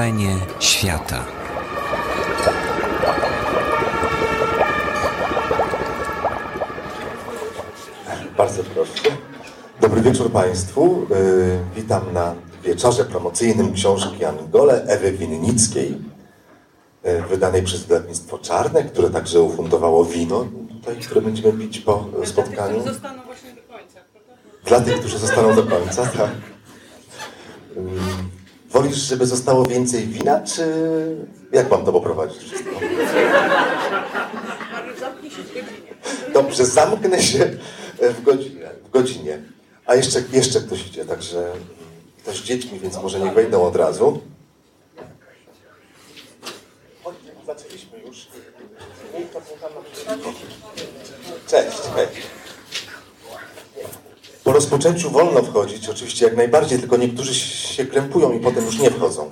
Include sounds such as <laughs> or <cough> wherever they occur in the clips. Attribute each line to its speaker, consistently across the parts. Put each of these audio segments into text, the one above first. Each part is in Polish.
Speaker 1: Stworzenie świata.
Speaker 2: Bardzo proszę. Dobry wieczór Państwu. Yy, Witam na wieczorze promocyjnym książki Angole Ewy Winnickiej, yy, wydanej przez wydawnictwo Czarne, które także ufundowało wino, tutaj, które będziemy pić po spotkaniu.
Speaker 3: Którzy zostaną właśnie do końca, prawda?
Speaker 2: Dla tych, którzy zostaną do końca, tak. Wolisz, żeby zostało więcej wina, czy jak mam to poprowadzić wszystko? Dobrze, zamknę się w godzinie. W godzinie. A jeszcze, jeszcze ktoś idzie, także ktoś z dziećmi, więc może niech wejdą od razu. Chodźcie, Zaczęliśmy już. Cześć, hej. Po rozpoczęciu wolno wchodzić, oczywiście jak najbardziej, tylko niektórzy się krępują i potem już nie wchodzą.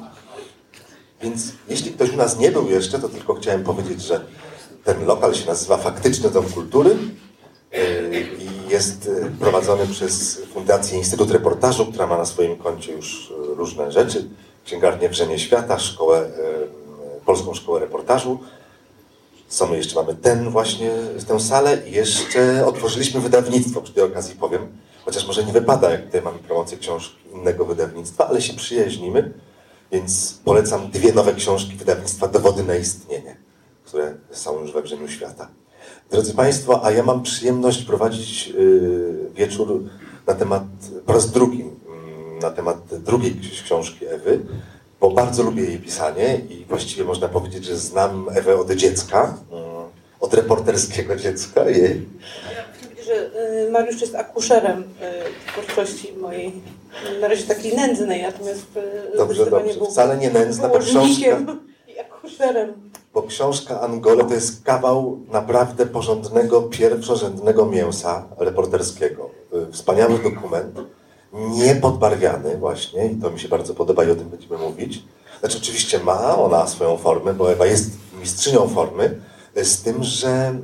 Speaker 2: Więc jeśli ktoś u nas nie był jeszcze, to tylko chciałem powiedzieć, że ten lokal się nazywa Faktyczny Dom Kultury yy, i jest yy, prowadzony przez Fundację Instytut Reportażu, która ma na swoim koncie już yy, różne rzeczy. Księgarnię Wrzenie Świata, szkołę, Polską Szkołę Reportażu. Co my jeszcze mamy? Ten właśnie, tę salę i jeszcze otworzyliśmy wydawnictwo, przy tej okazji powiem. Chociaż może nie wypada, jak tutaj mamy promocję książki innego wydawnictwa, ale się przyjaźnimy. Więc polecam dwie nowe książki wydawnictwa Dowody na istnienie, które są już we Wrzeniu Świata. Drodzy Państwo, a ja mam przyjemność prowadzić yy, wieczór na temat, po raz drugi, yy, na temat drugiej książki Ewy, bo bardzo lubię jej pisanie i właściwie można powiedzieć, że znam Ewę od dziecka, yy, od reporterskiego dziecka jej.
Speaker 3: Ja chcę powiedzieć, że y, Mariusz jest akuszerem y, twórczości mojej, na razie takiej nędznej, natomiast y,
Speaker 2: Dobrze, dobrze.
Speaker 3: był
Speaker 2: Wcale nie nędzna, bo
Speaker 3: położnikiem i akuszerem.
Speaker 2: Bo książka Angole to jest kawał naprawdę porządnego, pierwszorzędnego mięsa reporterskiego. Wspaniały dokument, niepodbarwiany właśnie i to mi się bardzo podoba i o tym będziemy mówić. Znaczy oczywiście ma ona swoją formę, bo Ewa jest mistrzynią formy, z tym, że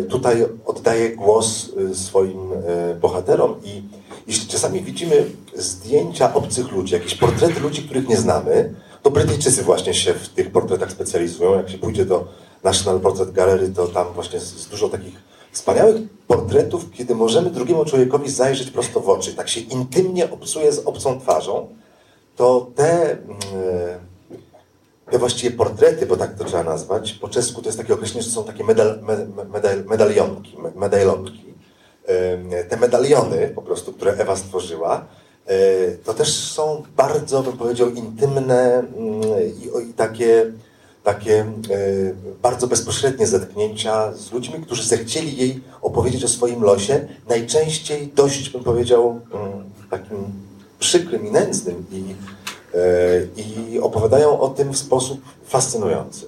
Speaker 2: y, tutaj oddaje głos y, swoim y, bohaterom i jeśli czasami widzimy zdjęcia obcych ludzi, jakieś portrety ludzi, których nie znamy, to Brytyjczycy właśnie się w tych portretach specjalizują. Jak się pójdzie do National Portrait Gallery, to tam właśnie jest dużo takich wspaniałych portretów, kiedy możemy drugiemu człowiekowi zajrzeć prosto w oczy. Tak się intymnie obsuje z obcą twarzą, to te, mm, właściwie portrety, bo tak to trzeba nazwać, po czesku to jest takie określenie, że są takie medal, me- medal, medalionki, me- medalionki. Te medaliony po prostu, które Ewa stworzyła, e, to też są bardzo, bym powiedział, intymne mm, i, i takie, takie e, bardzo bezpośrednie zetknięcia z ludźmi, którzy zechcieli jej opowiedzieć o swoim losie, najczęściej dość, bym powiedział, mm, takim przykrym i nędznym i, i opowiadają o tym w sposób fascynujący.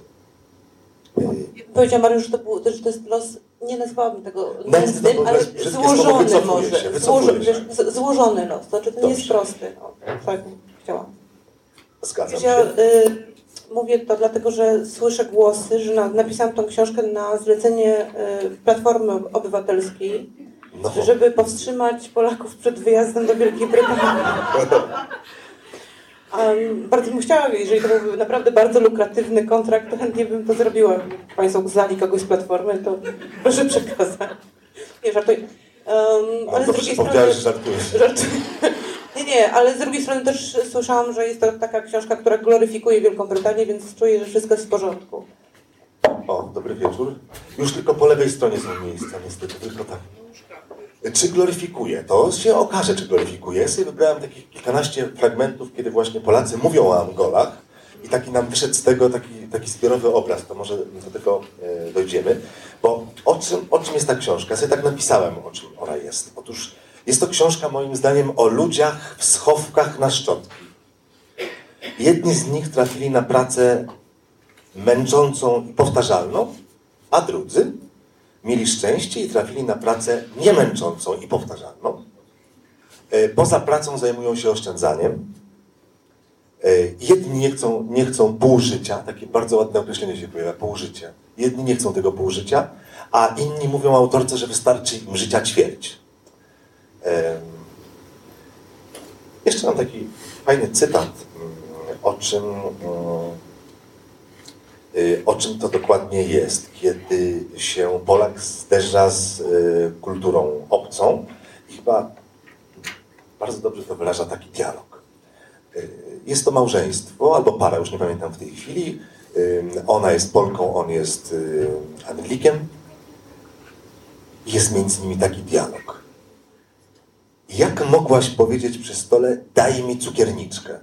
Speaker 2: E,
Speaker 3: Powiedział Mariusz, że to, był, że to jest los, nie nazwałabym tego
Speaker 2: Nędzny
Speaker 3: nędznym, ale złożony może.
Speaker 2: się,
Speaker 3: wiesz, złożony los, to znaczy to nie jest prosty. O, tak chciałam.
Speaker 2: Zgadzam
Speaker 3: Ja,
Speaker 2: się.
Speaker 3: y, mówię to dlatego, że słyszę głosy, że na, napisałam tą książkę na zlecenie y, Platformy Obywatelskiej,
Speaker 2: No.
Speaker 3: żeby powstrzymać Polaków przed wyjazdem do Wielkiej Brytanii. <laughs> Um, bardzo bym chciała, jeżeli to byłby naprawdę bardzo lukratywny kontrakt, to chętnie bym to zrobiła. Jak Państwo znali kogoś z Platformy, to proszę przekazać. Nie, żartuję. Um, ale z
Speaker 2: Dobrze,
Speaker 3: drugiej
Speaker 2: powiedziałeś,
Speaker 3: strony...
Speaker 2: że żartujesz.
Speaker 3: Żartuję. Nie, nie, ale z drugiej strony też słyszałam, że jest to taka książka, która gloryfikuje Wielką Brytanię, więc czuję, że wszystko jest w porządku.
Speaker 2: O, dobry wieczór. Już tylko po lewej stronie są miejsca, niestety, tylko tak. Czy gloryfikuje? To się okaże, czy gloryfikuje. Ja sobie wybrałem takich kilkanaście fragmentów, kiedy właśnie Polacy mówią o Angolach i taki nam wyszedł z tego taki, taki zbiorowy obraz, to może do tego e, dojdziemy. Bo o czym, o czym jest ta książka? Ja sobie tak napisałem, o czym ona jest. Otóż jest to książka moim zdaniem o ludziach w schowkach na szczotki. Jedni z nich trafili na pracę męczącą i powtarzalną, a drudzy mieli szczęście i trafili na pracę niemęczącą i powtarzalną. E, Poza pracą zajmują się oszczędzaniem. E, Jedni nie chcą, nie chcą pół życia, takie bardzo ładne określenie się pojawia, pół życia. Jedni nie chcą tego pół życia, a inni mówią autorce, że wystarczy im życia ćwierć. Em, Jeszcze mam taki fajny cytat mm, o czym, o czym to dokładnie jest, kiedy się Polak zderza z kulturą obcą. I chyba bardzo dobrze to wyraża taki dialog. Jest to małżeństwo albo para, już nie pamiętam w tej chwili. Ona jest Polką, on jest Anglikiem. Jest między nimi taki dialog. Jak mogłaś powiedzieć przy stole, daj mi cukierniczkę?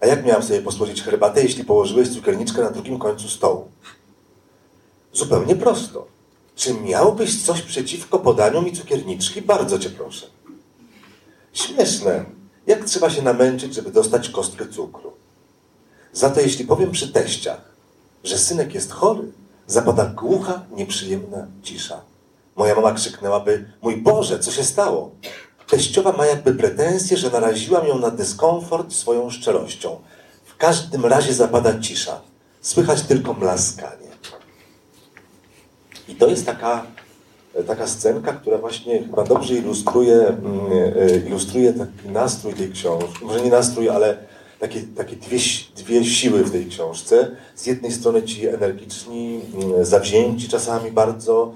Speaker 2: A jak miałam sobie posłodzić herbatę, jeśli położyłeś cukierniczkę na drugim końcu stołu? Zupełnie prosto. Czy miałbyś coś przeciwko podaniu mi cukierniczki? Bardzo cię proszę. Śmieszne. Jak trzeba się namęczyć, żeby dostać kostkę cukru? Za to jeśli powiem przy teściach, że synek jest chory, zapada głucha, nieprzyjemna cisza. Moja mama krzyknęłaby, mój Boże, co się stało? Teściowa ma jakby pretensję, że naraziłam ją na dyskomfort swoją szczerością. W każdym razie zapada cisza. Słychać tylko mlaskanie. I to jest taka, taka scenka, która właśnie chyba dobrze ilustruje, mm, e, ilustruje taki nastrój tej książki. Może nie nastrój, ale takie, takie dwie, dwie siły w tej książce. Z jednej strony ci energiczni, mm, zawzięci czasami bardzo,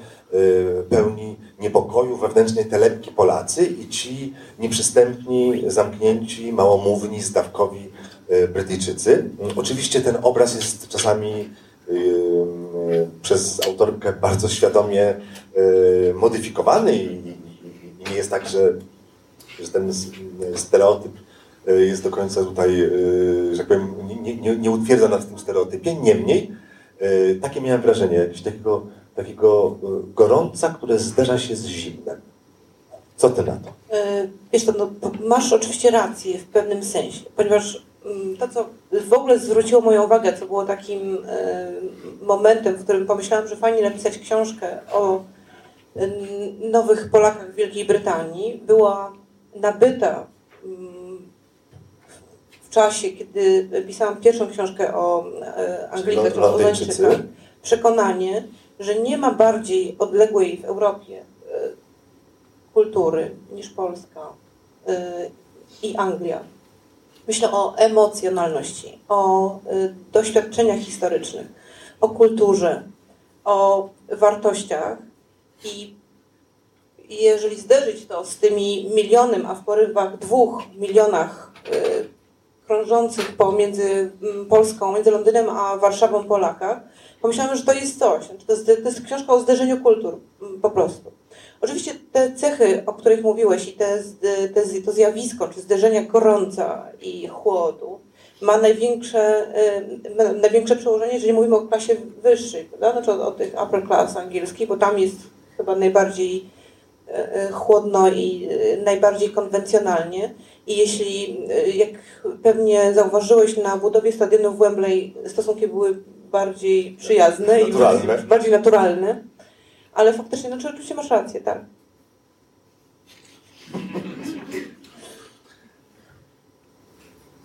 Speaker 2: pełni niepokoju, wewnętrznej telepki Polacy i ci nieprzystępni, zamknięci, małomówni, zdawkowi y, Brytyjczycy. Oczywiście ten obraz jest czasami y, przez autorkę bardzo świadomie modyfikowany i nie jest tak, że, ten stereotyp jest do końca tutaj, że tak powiem, nie, nie, nie utwierdza nas w tym stereotypie. Niemniej, takie miałem wrażenie, jakiegoś takiego, takiego gorąca, które zderza się z zimnem. Co ty na to?
Speaker 3: Wiesz to, no, masz oczywiście rację w pewnym sensie, ponieważ mm, to, co w ogóle zwróciło moją uwagę, co było takim momentem, w którym pomyślałam, że fajnie napisać książkę o nowych Polakach w Wielkiej Brytanii, była nabyta mm, w czasie, kiedy pisałam pierwszą książkę o e, Anglikach, o Ozańczykach, przekonanie, że nie ma bardziej odległej w Europie e, kultury niż Polska e, i Anglia. Myślę o emocjonalności, o doświadczeniach historycznych, o kulturze, o wartościach i jeżeli zderzyć to z tymi milionem, a w porywach dwóch milionach krążących pomiędzy Polską, między Londynem a Warszawą Polakach, pomyślałem, że to jest coś. Znaczy, to jest, to jest książka o zderzeniu kultur, mm, po prostu. Oczywiście te cechy, o których mówiłeś i te, te, to zjawisko, czy zderzenia gorąca i chłodu, ma największe, y, największe przełożenie, jeżeli mówimy o klasie wyższej, prawda? Znaczy o, o tych upper class angielskich, bo tam jest chyba najbardziej y, y, chłodno i najbardziej konwencjonalnie. I jeśli, jak pewnie zauważyłeś, na budowie stadionu w Wembley stosunki były bardziej przyjazne naturalne. i bardziej, naturalne, ale faktycznie, znaczy oczywiście masz rację, tak.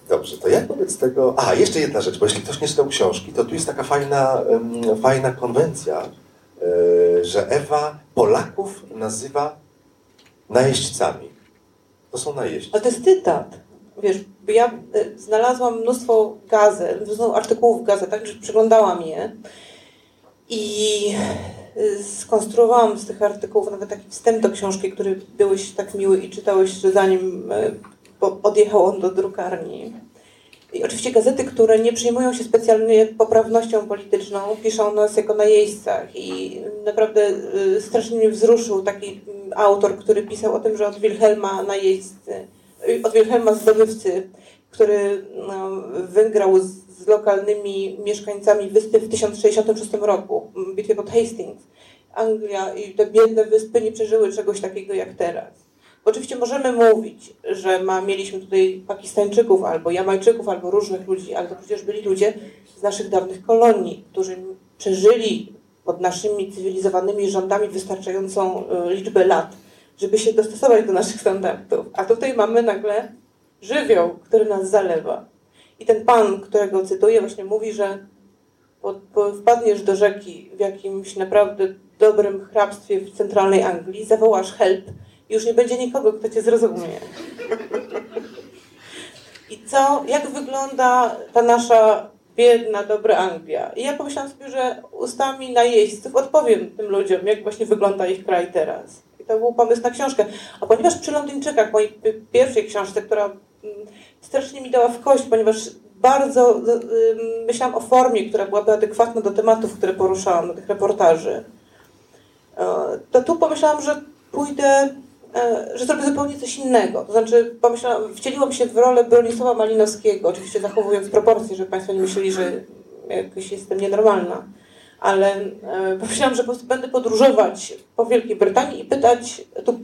Speaker 2: Dobrze, to jak wobec tego... A, jeszcze jedna rzecz, bo jeśli ktoś nie czytał książki, to tu jest taka fajna, um, fajna konwencja, e, że Ewa Polaków nazywa najeźdźcami. To są najeźdźcy.
Speaker 3: Ale to jest cytat. Wiesz, ja y, znalazłam mnóstwo gazet, artykułów w gazetach, że przeglądałam je i y, skonstruowałam z tych artykułów nawet taki wstęp do książki, który byłeś tak miły i czytałeś, że zanim y, odjechał on do drukarni. I oczywiście gazety, które nie przyjmują się specjalnie poprawnością polityczną, piszą nas jako na jeźdźcach i naprawdę strasznie mnie wzruszył taki autor, który pisał o tym, że od Wilhelma najeźdźcy, od Wilhelma zdobywcy, który no, wygrał z, z, lokalnymi mieszkańcami wyspy w 1066 roku, w bitwie pod Hastings. Anglia i te biedne wyspy nie przeżyły czegoś takiego jak teraz. Oczywiście możemy mówić, że ma, mieliśmy tutaj Pakistańczyków, albo Jamajczyków, albo różnych ludzi, ale to przecież byli ludzie z naszych dawnych kolonii, którzy przeżyli pod naszymi cywilizowanymi rządami wystarczającą y, liczbę lat, żeby się dostosować do naszych standardów. A tutaj mamy nagle żywioł, który nas zalewa. I ten pan, którego cytuję, właśnie mówi, że wpadniesz do rzeki w jakimś naprawdę dobrym hrabstwie w centralnej Anglii, zawołasz help i już nie będzie nikogo, kto cię zrozumie. I co, jak wygląda ta nasza biedna, dobra Anglia. I ja pomyślałam sobie, że ustami najeźdźców odpowiem tym ludziom, jak właśnie wygląda ich kraj teraz. To był pomysł na książkę. A ponieważ przy Londyńczykach, mojej pierwszej książce, która mm, strasznie mi dała w kość, ponieważ bardzo myślałam o formie, która byłaby adekwatna do tematów, które poruszałam, do tych reportaży, e, to tu pomyślałam, że pójdę E, że zrobię zupełnie coś innego. To znaczy, pomyślałam, wcieliłam się w rolę Bronisława Malinowskiego, oczywiście zachowując proporcje, żeby Państwo nie myśleli, że jakoś jestem nienormalna, ale e, pomyślałam, że po prostu będę podróżować po Wielkiej Brytanii i pytać tu,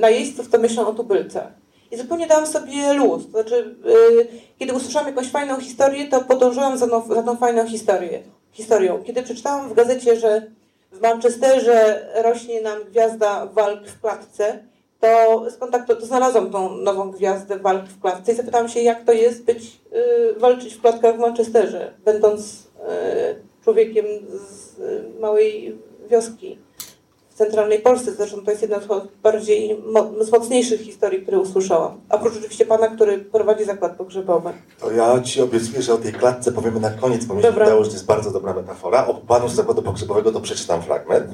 Speaker 3: najeźdźców, co myślą o tubylce. I zupełnie dałam sobie luz. To znaczy, e, kiedy usłyszałam jakąś fajną historię, to podążyłam za, now, za tą fajną historię, historią. Kiedy przeczytałam w gazecie, że w Manchesterze rośnie nam gwiazda walk w klatce, to skąd to znalazłam tą nową gwiazdę walk w klatce i zapytałam się, jak to jest być, walczyć w klatkach w Manchesterze, będąc człowiekiem z y, małej wioski w centralnej Polsce. Zresztą to jest jedna z bardziej, z mocniejszych historii, które usłyszałam. Oprócz oczywiście pana, który prowadzi zakład pogrzebowy.
Speaker 2: To ja ci obiecuję, że o tej klatce powiemy na koniec, bo mi się wydało, że to jest bardzo dobra metafora. O panu z zakładu pogrzebowego to przeczytam fragment.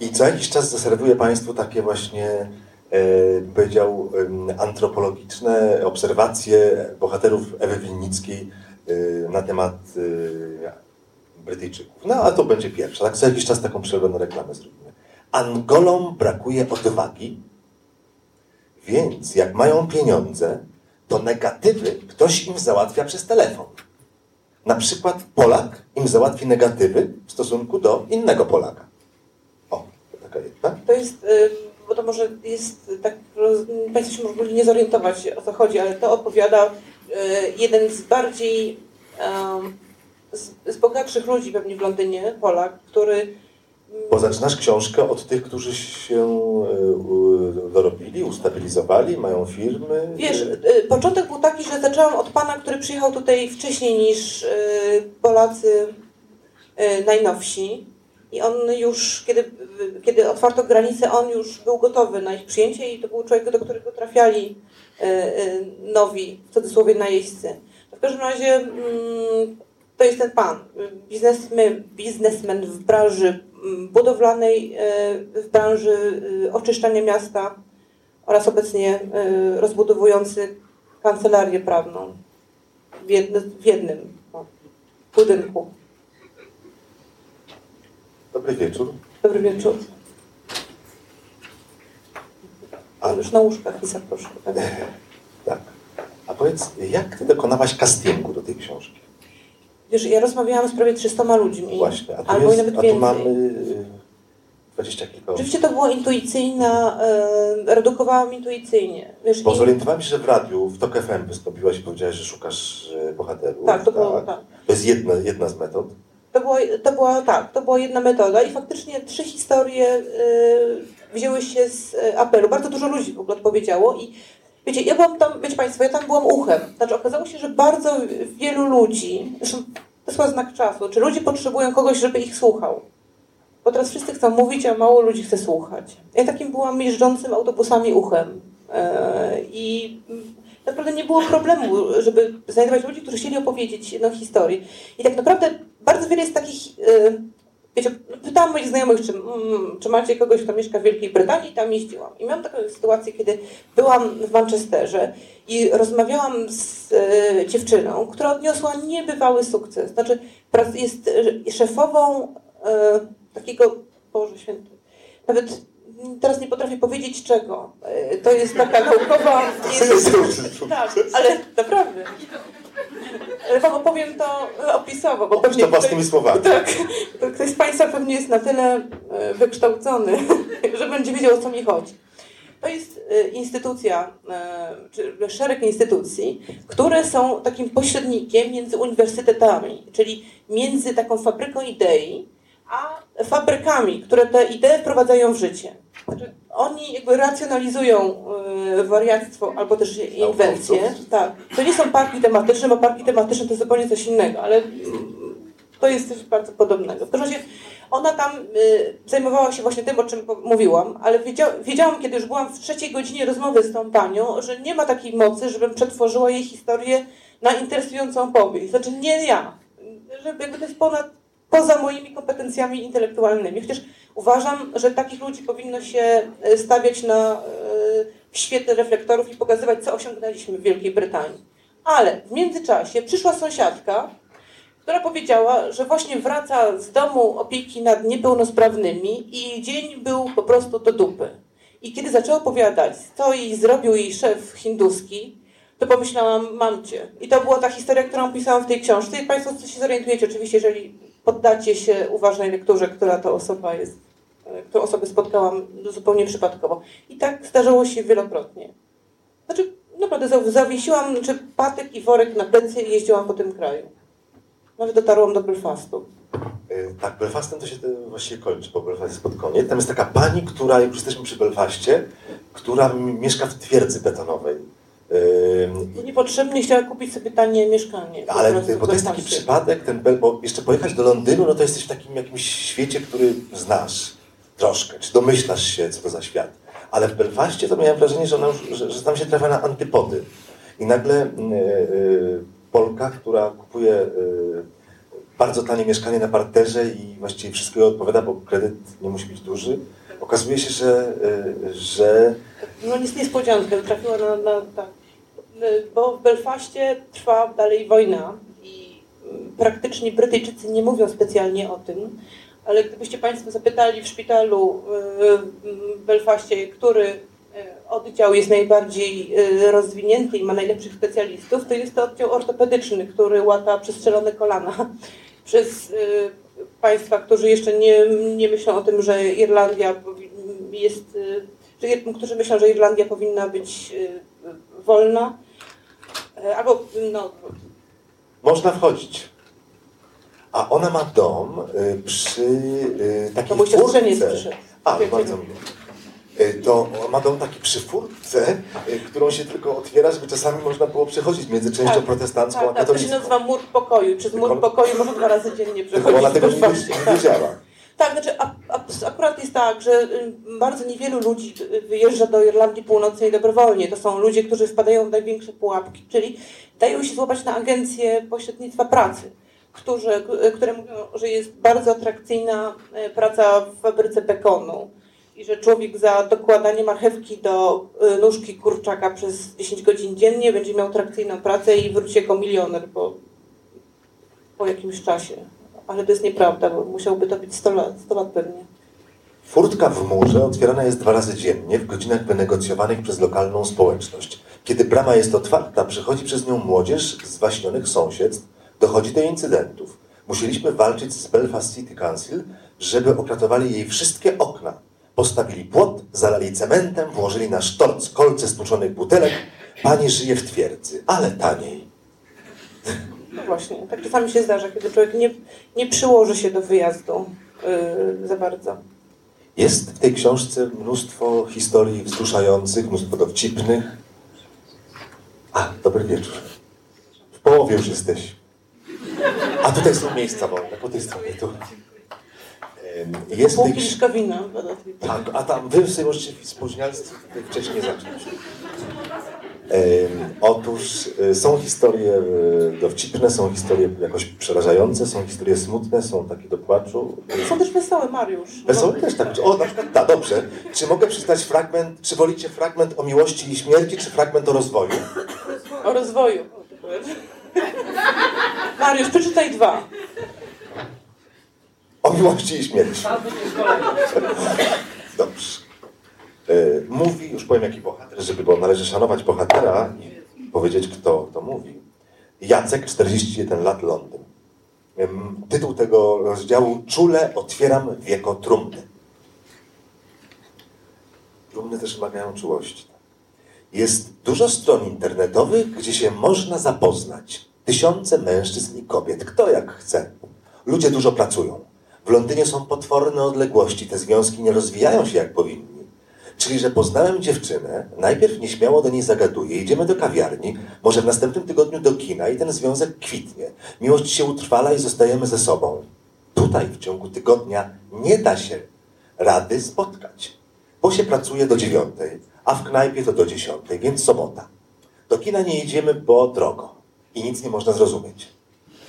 Speaker 2: I co jakiś czas zaserwuję Państwu takie właśnie E, powiedział, antropologiczne obserwacje bohaterów Ewy Winnickiej e, na temat e, Brytyjczyków. No, a to będzie pierwsza. Tak co jakiś czas taką przerwę na reklamę zrobimy. Angolom brakuje odwagi, więc jak mają pieniądze, to negatywy ktoś im załatwia przez telefon. Na przykład Polak im załatwi negatywy w stosunku do innego Polaka. O, taka jedna.
Speaker 3: To jest... Y bo to może jest tak, Państwo się mogli nie zorientować o co chodzi, ale to opowiada e, jeden z bardziej, z, z bogatszych ludzi pewnie w Londynie, Polak, który
Speaker 2: bo zaczynasz książkę od tych, którzy się e, dorobili, ustabilizowali, mają firmy.
Speaker 3: Wiesz, e, początek był taki, że zaczęłam od pana, który przyjechał tutaj wcześniej niż Polacy najnowsi. I on już, kiedy, kiedy otwarto granice, on już był gotowy na ich przyjęcie i to był człowiek, do którego trafiali e, e, nowi, w cudzysłowie, najeźdźcy. W każdym razie mm, to jest ten pan, biznesmen, biznesmen w branży mm, budowlanej, e, w branży oczyszczania miasta oraz obecnie rozbudowujący kancelarię prawną w, jednym, w jednym budynku.
Speaker 2: Dobry wieczór.
Speaker 3: Dobry wieczór. A już na łóżkach i zaproszę. Tak. <laughs>
Speaker 2: tak. A powiedz, jak ty dokonałaś castingu do tej książki?
Speaker 3: Wiesz, ja rozmawiałam z prawie 300 ludźmi.
Speaker 2: Właśnie, a tu,
Speaker 3: albo
Speaker 2: jest,
Speaker 3: nawet
Speaker 2: a tu mamy y, dwadzieścia kilka
Speaker 3: Oczywiście to było intuicyjna, e, redukowałam intuicyjnie.
Speaker 2: Wiesz, Bo zorientowałem się, że w radiu, w TOK FM wystąpiłaś i powiedziałaś, że szukasz e, bohaterów.
Speaker 3: Tak, to było, tak. tak.
Speaker 2: To jest jedna, jedna z metod.
Speaker 3: To była, to była, tak, to była jedna metoda i faktycznie trzy historie y, wzięły się z y, apelu. Bardzo dużo ludzi w ogóle odpowiedziało i wiecie, ja byłam tam, wiecie Państwo, ja tam byłam uchem. Znaczy okazało się, że bardzo wielu ludzi, zresztą to jest znak czasu, czy ludzie potrzebują kogoś, żeby ich słuchał. Bo teraz wszyscy chcą mówić, a mało ludzi chce słuchać. Ja takim byłam jeżdżącym autobusami uchem. Y, I naprawdę nie było problemu, żeby znajdować ludzi, którzy chcieli opowiedzieć jedną historię. I tak naprawdę bardzo wiele jest takich, yy, wiecie, pytałam moich znajomych, czy, mm, czy macie kogoś, kto mieszka w Wielkiej Brytanii tam jeździłam. I miałam taką sytuację, kiedy byłam w Manchesterze i rozmawiałam z yy, dziewczyną, która odniosła niebywały sukces. Znaczy jest y, szefową yy, takiego, Boże Święty, nawet teraz nie potrafię powiedzieć czego. E, to jest taka naukowa... <laughs> Jest, tak, ale naprawdę. Ale wam opowiem to opisowo. Bo
Speaker 2: pewnie to własnymi słowami.
Speaker 3: Tak, ktoś z Państwa pewnie jest na tyle e, wykształcony, <laughs> że będzie wiedział o co mi chodzi. To jest e, instytucja, czy szereg instytucji, które są takim pośrednikiem między uniwersytetami, czyli między taką fabryką idei, a fabrykami, które te idee wprowadzają w życie. Znaczy, oni jakby racjonalizują y, wariactwo albo też inwencje. Tak. To nie są parki tematyczne, bo parki tematyczne to zupełnie coś innego, ale to jest coś bardzo podobnego. W każdym razie Ona tam y, zajmowała się właśnie tym, o czym mówiłam, ale wiedzia, wiedziałam, kiedy już byłam w trzeciej godzinie rozmowy z tą panią, że nie ma takiej mocy, żebym przetworzyła jej historię na interesującą powieść. Znaczy nie ja, że jakby to jest ponad, poza moimi kompetencjami intelektualnymi. Chociaż uważam, że takich ludzi powinno się y, stawiać na, y, w świetle reflektorów i pokazywać, co osiągnęliśmy w Wielkiej Brytanii. Ale w międzyczasie przyszła sąsiadka, która powiedziała, że właśnie wraca z domu opieki nad niepełnosprawnymi i dzień był po prostu do dupy. I kiedy zaczęła opowiadać, co jej zrobił jej szef hinduski, to pomyślałam, mam cię. I to była ta historia, którą pisałam w tej książce. I Państwo się zorientujecie, oczywiście, jeżeli poddacie się uważnej lekturze, która to osoba jest, e, którą osobę spotkałam zupełnie przypadkowo. I tak zdarzało się wielokrotnie. Znaczy, naprawdę zawiesiłam czy patyk i worek na plecy i jeździłam po tym kraju. Nawet dotarłam do Belfastu.
Speaker 2: E, tak, Belfastem to się właściwie kończy, bo Belfast jest pod koniec. Tam jest taka pani, która, już jesteśmy przy Belfaście, która mieszka w twierdzy betonowej.
Speaker 3: Yy, Niepotrzebnie chciała kupić sobie tanie mieszkanie.
Speaker 2: Ale bo to jest taki przypadek, ten bo jeszcze pojechać do Londynu, no to jesteś w takim jakimś świecie, który znasz troszkę, czy domyślasz się, co to za świat. Ale w Belfaście to miałem wrażenie, że, ona że, że tam się trafia na antypody. I nagle yy, Polka, która kupuje yy, bardzo tanie mieszkanie na parterze i właściwie wszystko odpowiada, bo kredyt nie musi być duży, okazuje się, że... Yy, że...
Speaker 3: No nic niespodziankę, trafiła na, na tak. Bo w Belfaście trwa dalej wojna i praktycznie Brytyjczycy nie mówią specjalnie o tym, ale gdybyście Państwo zapytali w szpitalu w Belfaście, który E, oddział jest najbardziej e, rozwinięty i ma najlepszych specjalistów, to jest to oddział ortopedyczny, który łata przestrzelone kolana <laughs> przez państwa, którzy jeszcze nie, nie myślą o tym, że Irlandia jest, że, którzy myślą, że Irlandia powinna być wolna. Albo, no.
Speaker 2: Można wchodzić. A ona ma dom przy takiej to mój
Speaker 3: furtce.
Speaker 2: A, bardzo miło. E, to ma dom taki przy furtce, którą się tylko otwiera, żeby czasami można było przechodzić między częścią tak, protestancką
Speaker 3: tak,
Speaker 2: a katolicką.
Speaker 3: Tak, to się nazywa mur pokoju. Przez mur pokoju można dwa razy dziennie przechodzić.
Speaker 2: Ona tego nie, nie wiedziała.
Speaker 3: Tak, znaczy a, a, akurat jest tak, że y, bardzo niewielu ludzi wyjeżdża do Irlandii Północnej dobrowolnie. To są ludzie, którzy wpadają w największe pułapki, czyli dają się złapać na agencję pośrednictwa pracy, którzy, które mówią, że jest bardzo atrakcyjna e, praca w fabryce bekonu i że człowiek za dokładanie marchewki do y, nóżki kurczaka przez 10 godzin dziennie będzie miał trakcyjną pracę i wróci jako milioner po, po jakimś czasie. Ale to jest nieprawda, bo musiałby to być 100 lat, 100 lat pewnie.
Speaker 2: Furtka w murze otwierana jest dwa razy dziennie w godzinach wynegocjowanych przez lokalną społeczność. Kiedy brama jest otwarta, przychodzi przez nią młodzież z waśnionych sąsiedztw, dochodzi do incydentów. Musieliśmy walczyć z Belfast City Council, żeby okratowali jej wszystkie okna. Postawili płot, zalali cementem, włożyli na sztorc kolce stłuczonych butelek. Pani żyje w twierdzy, ale taniej.
Speaker 3: No właśnie, tak czasami się zdarza, kiedy człowiek nie, nie przyłoży się do wyjazdu yy, za bardzo.
Speaker 2: Jest w tej książce mnóstwo historii wzruszających, mnóstwo dowcipnych. A, dobry wieczór. W połowie już jesteś. A tutaj są miejsca wolne, po tej stronie tu.
Speaker 3: Jest Pół kieliszka wina.
Speaker 2: Tak, a tam wy sobie możecie spóźniać wcześniej zacząć. Otóż e, są historie e, dowcipne, są historie jakoś przerażające, są historie smutne, są takie do płaczu.
Speaker 3: Są też wesołe, Mariusz.
Speaker 2: Wesołe też tak. O, na przykład, tak, dobrze. Czy mogę przeczytać fragment, czy wolicie fragment o miłości i śmierci, czy fragment o rozwoju?
Speaker 3: O rozwoju. Mariusz, przeczytaj dwa.
Speaker 2: O miłości i śmierci. Dobrze. E, mówi, już powiem jaki bohater, żeby, bo należy szanować bohatera i powiedzieć, kto to mówi. Jacek, 41 lat, Londyn. Tytuł tego rozdziału Czule otwieram wieko trumny. Trumny też wymagają czułości. Jest dużo stron internetowych, gdzie się można zapoznać. Tysiące mężczyzn i kobiet, kto jak chce. Ludzie dużo pracują. W Londynie są potworne odległości, te związki nie rozwijają się jak powinni. Czyli, że poznałem dziewczynę, najpierw nieśmiało do niej zagaduję, idziemy do kawiarni, może w następnym tygodniu do kina i ten związek kwitnie. Miłość się utrwala i zostajemy ze sobą. tutaj w ciągu tygodnia nie da się rady spotkać, bo się pracuje do dziewiątej, a w knajpie to do dziesiątej, więc sobota. Do kina nie jedziemy, bo drogo i nic nie można zrozumieć.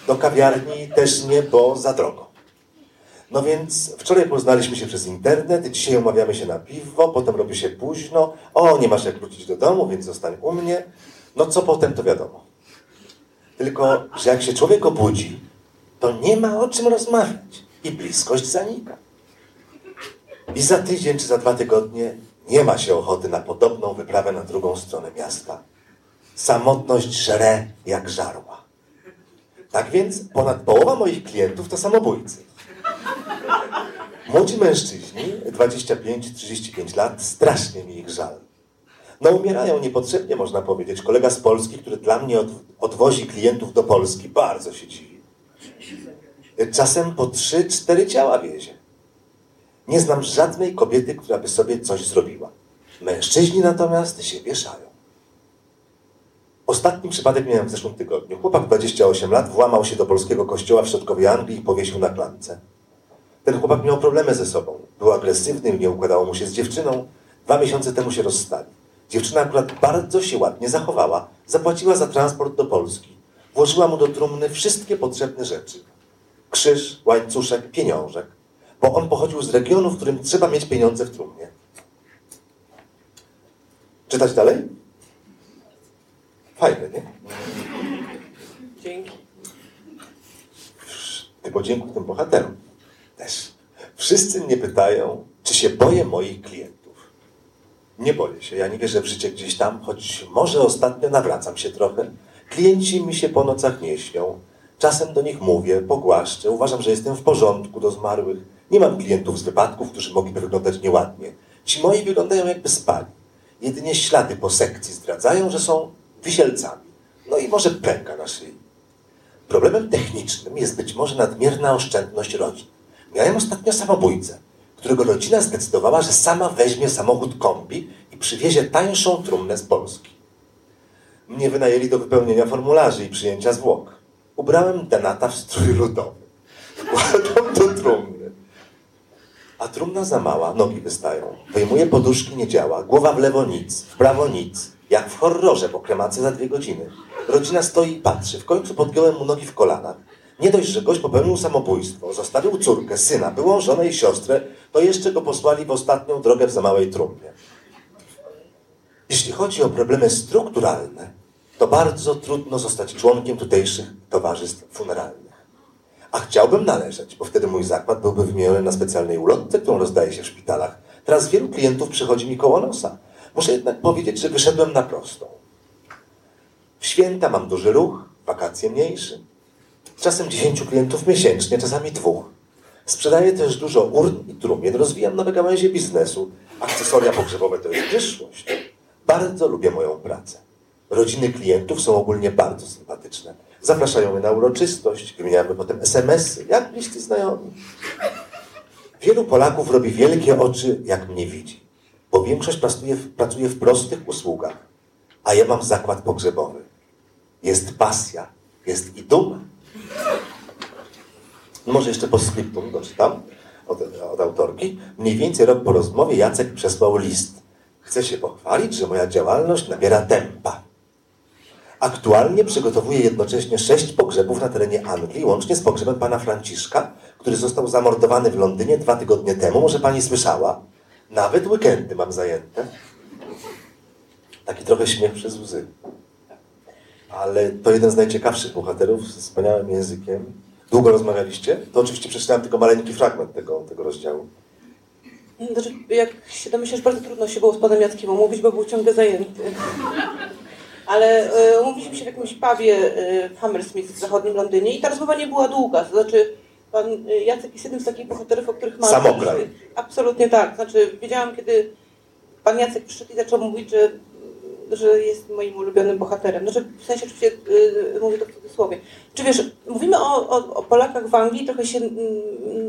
Speaker 2: Do kawiarni też nie, bo za drogo. No więc wczoraj poznaliśmy się przez internet, dzisiaj umawiamy się na piwo, potem robi się późno, o, nie masz jak wrócić do domu, więc zostań u mnie. No co potem, to wiadomo. Tylko, że jak się człowiek obudzi, to nie ma o czym rozmawiać i bliskość zanika. I za tydzień czy za dwa tygodnie nie ma się ochoty na podobną wyprawę na drugą stronę miasta. Samotność żre jak żarła. Tak więc ponad połowa moich klientów to samobójcy. Młodzi mężczyźni, 25-35 lat, strasznie mi ich żal. No umierają niepotrzebnie, można powiedzieć. Kolega z Polski, który dla mnie od, odwozi klientów do Polski, bardzo się dziwi. Czasem po 3-4 ciała wiezie. Nie znam żadnej kobiety, która by sobie coś zrobiła. Mężczyźni natomiast się wieszają. Ostatni przypadek miałem w zeszłym tygodniu. Chłopak 28 lat włamał się do polskiego kościoła w środkowej Anglii i powiesił na klance. Ten chłopak miał problemy ze sobą. Był agresywny, nie układało mu się z dziewczyną. Dwa miesiące temu się rozstali. Dziewczyna akurat bardzo się ładnie zachowała. Zapłaciła za transport do Polski. Włożyła mu do trumny wszystkie potrzebne rzeczy. Krzyż, łańcuszek, pieniążek. Bo on pochodził z regionu, w którym trzeba mieć pieniądze w trumnie. Czytać dalej? Fajne, nie?
Speaker 3: Dzięki.
Speaker 2: Ty podziękuj tym bohaterom. Też. Wszyscy mnie pytają, czy się boję moich klientów. Nie boję się. Ja nie wierzę w życie gdzieś tam, choć może ostatnio nawracam się trochę. Klienci mi się po nocach nie śnią. Czasem do nich mówię, pogłaszczę. Uważam, że jestem w porządku do zmarłych. Nie mam klientów z wypadków, którzy mogliby wyglądać nieładnie. Ci moi wyglądają jakby spali. Jedynie ślady po sekcji zdradzają, że są wisielcami. No i może pęka na szyi. Problemem technicznym jest być może nadmierna oszczędność rodzin. Miałem ostatnio samobójcę, którego rodzina zdecydowała, że sama weźmie samochód kombi i przywiezie tańszą trumnę z Polski. Mnie wynajęli do wypełnienia formularzy i przyjęcia zwłok. Ubrałem denata w strój ludowy. Wkładam do trumny. A trumna za mała, nogi wystają. Wyjmuję poduszki, nie działa. Głowa w lewo nic, w prawo nic. Jak w horrorze po kremacji za dwie godziny. Rodzina stoi i patrzy. W końcu podgiąłem mu nogi w kolanach. Nie dość, że gość popełnił samobójstwo, zostawił córkę, syna, byłą żonę i siostrę, to jeszcze go posłali w ostatnią drogę w za małej trumnie. Jeśli chodzi o problemy strukturalne, to bardzo trudno zostać członkiem tutejszych towarzystw funeralnych. A chciałbym należeć, bo wtedy mój zakład byłby wymieniony na specjalnej ulotce, którą rozdaje się w szpitalach. Teraz wielu klientów przychodzi mi koło nosa. Muszę jednak powiedzieć, że wyszedłem na prostą. W święta mam duży ruch, wakacje mniejszy. Czasem 10 klientów miesięcznie, czasami dwóch. Sprzedaję też dużo urn i trumien, rozwijam nowe gałęzie biznesu. Akcesoria pogrzebowe to jest przyszłość. Bardzo lubię moją pracę. Rodziny klientów są ogólnie bardzo sympatyczne. Zapraszają mnie na uroczystość, wymieniamy potem SMS-y, jak bliscy znajomi. Wielu Polaków robi wielkie oczy, jak mnie widzi, bo większość pracuje w, pracuje w prostych usługach, a ja mam zakład pogrzebowy. Jest pasja, jest i duma. Może jeszcze po skryptum doczytam od, od autorki. Mniej więcej rok po rozmowie Jacek przesłał list. Chcę się pochwalić, że moja działalność nabiera tempa. Aktualnie przygotowuję jednocześnie sześć pogrzebów na terenie Anglii, łącznie z pogrzebem pana Franciszka, który został zamordowany w Londynie dwa tygodnie temu. Może pani słyszała? Nawet weekendy mam zajęte. Taki trochę śmiech przez łzy. Ale to jeden z najciekawszych bohaterów z wspaniałym językiem. Długo rozmawialiście? To oczywiście przeczytałem tylko maleńki fragment tego, tego rozdziału.
Speaker 3: Znaczy, jak się domyślasz, bardzo trudno się było z panem Jackiem omówić, bo był ciągle zajęty. Ale e, umówiliśmy się w jakimś pubie e, w Hammersmith w zachodnim Londynie i ta rozmowa nie była długa. To znaczy, pan e, Jacek jest jednym z takich bohaterów, o których mam...
Speaker 2: Samograj.
Speaker 3: Absolutnie tak. Znaczy, wiedziałam, kiedy pan Jacek przyszedł i zaczął mówić, że, że jest moim ulubionym bohaterem. Znaczy, w sensie oczywiście y, mówię to w cudzysłowie. Czy wiesz, mówimy o, o, o Polakach w Anglii, trochę się,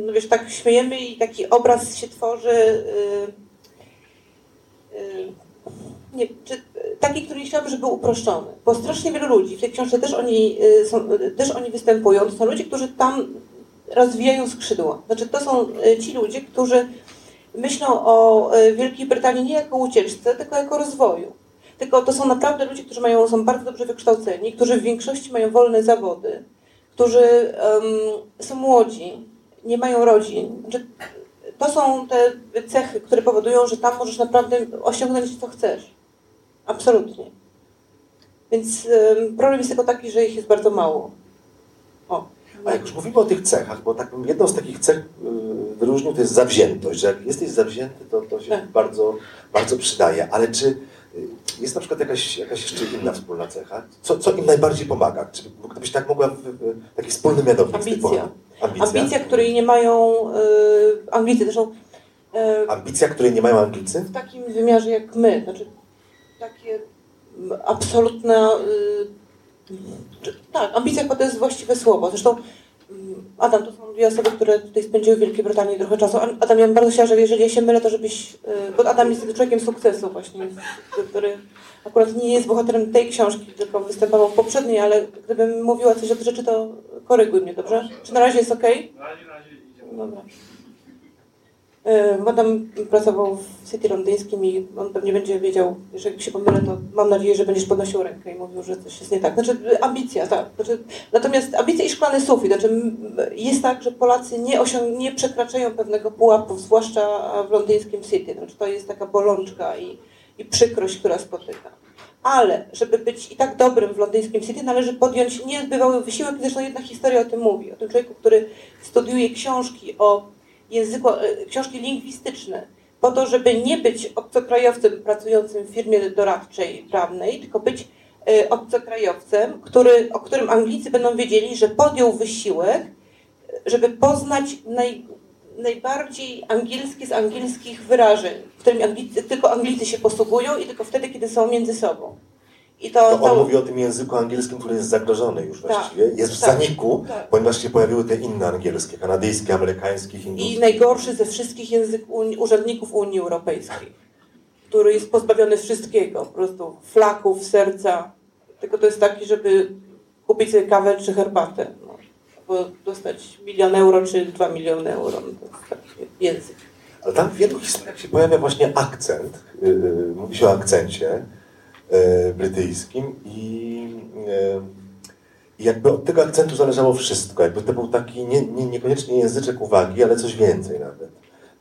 Speaker 3: no wiesz, tak śmiejemy i taki obraz się tworzy... Y, y, nie, czy, taki, który chciałabym, żeby był uproszczony. Bo strasznie wielu ludzi, w tej książce też oni, y, są, y, też oni występują, to są ludzie, którzy tam rozwijają skrzydła. Znaczy to są y, ci ludzie, którzy myślą o Wielkiej Brytanii nie jako ucieczce, tylko jako rozwoju. Tylko to są naprawdę ludzie, którzy mają, są bardzo dobrze wykształceni, którzy w większości mają wolne zawody, którzy um, są młodzi, nie mają rodzin. Znaczy, to są te cechy, które powodują, że tam możesz naprawdę osiągnąć, co chcesz. Absolutnie. Więc um, problem jest tylko taki, że ich jest bardzo mało.
Speaker 2: O. A jak już mówimy o tych cechach, bo tak, jedną z takich cech y, wyróżnił to jest zawziętość, że jak jesteś zawzięty, to, to się tak. bardzo, bardzo przydaje. Ale czy y, jest na przykład jakaś, jakaś jeszcze inna wspólna cecha? Co, co im najbardziej pomaga? Czy gdybyś tak mogła w, w, taki wspólny mianownik
Speaker 3: Ambicja. Ambicja, Ambicja której nie mają y, Anglicy. Zresztą,
Speaker 2: y, Ambicja, której nie mają Anglicy?
Speaker 3: W takim wymiarze jak my. Znaczy, takie absolutna... Y, tak, ambicja to jest właściwe słowo. Zresztą Adam, to są dwie osoby, które tutaj spędziły w Wielkiej Brytanii trochę czasu. Adam, ja bym bardzo chciała, że jeżeli ja się mylę, to żebyś... Y, bo Adam jest człowiekiem sukcesu właśnie, który akurat nie jest bohaterem tej książki, tylko występował w poprzedniej, ale gdybym mówiła coś o tych rzeczy, to koryguj mnie, dobrze? Czy na razie jest ok?
Speaker 1: Na razie, na razie idzie.
Speaker 3: Dobra. Adam pracował w City londyńskim i on pewnie będzie wiedział, że jak się pomylę, to mam nadzieję, że będziesz podnosił rękę i mówił, że coś jest nie tak. Znaczy ambicja, tak. Znaczy, natomiast ambicja i szklany sufit. Znaczy, jest tak, że Polacy nie, osiąg- nie przekraczają pewnego pułapu, zwłaszcza w londyńskim City. Znaczy, to jest taka bolączka i, i przykrość, która spotyka. Ale żeby być i tak dobrym w londyńskim City, należy podjąć niezbywały wysiłek. Zresztą jedna historia o tym mówi. O tym człowieku, który studiuje książki o języku, e, książki lingwistyczne, po to, żeby nie być obcokrajowcem pracującym w firmie doradczej prawnej, tylko być e, obcokrajowcem, który, o którym Anglicy będą wiedzieli, że podjął wysiłek, żeby poznać naj, najbardziej angielskie z angielskich wyrażeń, którymi Anglicy, tylko Anglicy się posługują i tylko wtedy, kiedy są między sobą.
Speaker 2: I to, to on mówi o tym języku angielskim, który jest zagrożony już tak, właściwie. Jest w tak, zaniku, tak. ponieważ się pojawiły te inne angielskie, kanadyjskie, amerykańskie, hinduskie.
Speaker 3: I najgorszy ze wszystkich język urzędników Unii Europejskiej, który jest pozbawiony wszystkiego, po prostu flaków, serca. Tylko to jest taki, żeby kupić sobie kawę czy herbatę. No. Albo dostać milion euro czy dwa miliony euro. No to jest taki język.
Speaker 2: Ale tam w wielu historiach się pojawia właśnie akcent. Yy, mówi się o akcencie brytyjskim i e, jakby od tego akcentu zależało wszystko. Jakby to był taki nie, nie, niekoniecznie języczek uwagi, ale coś więcej nawet.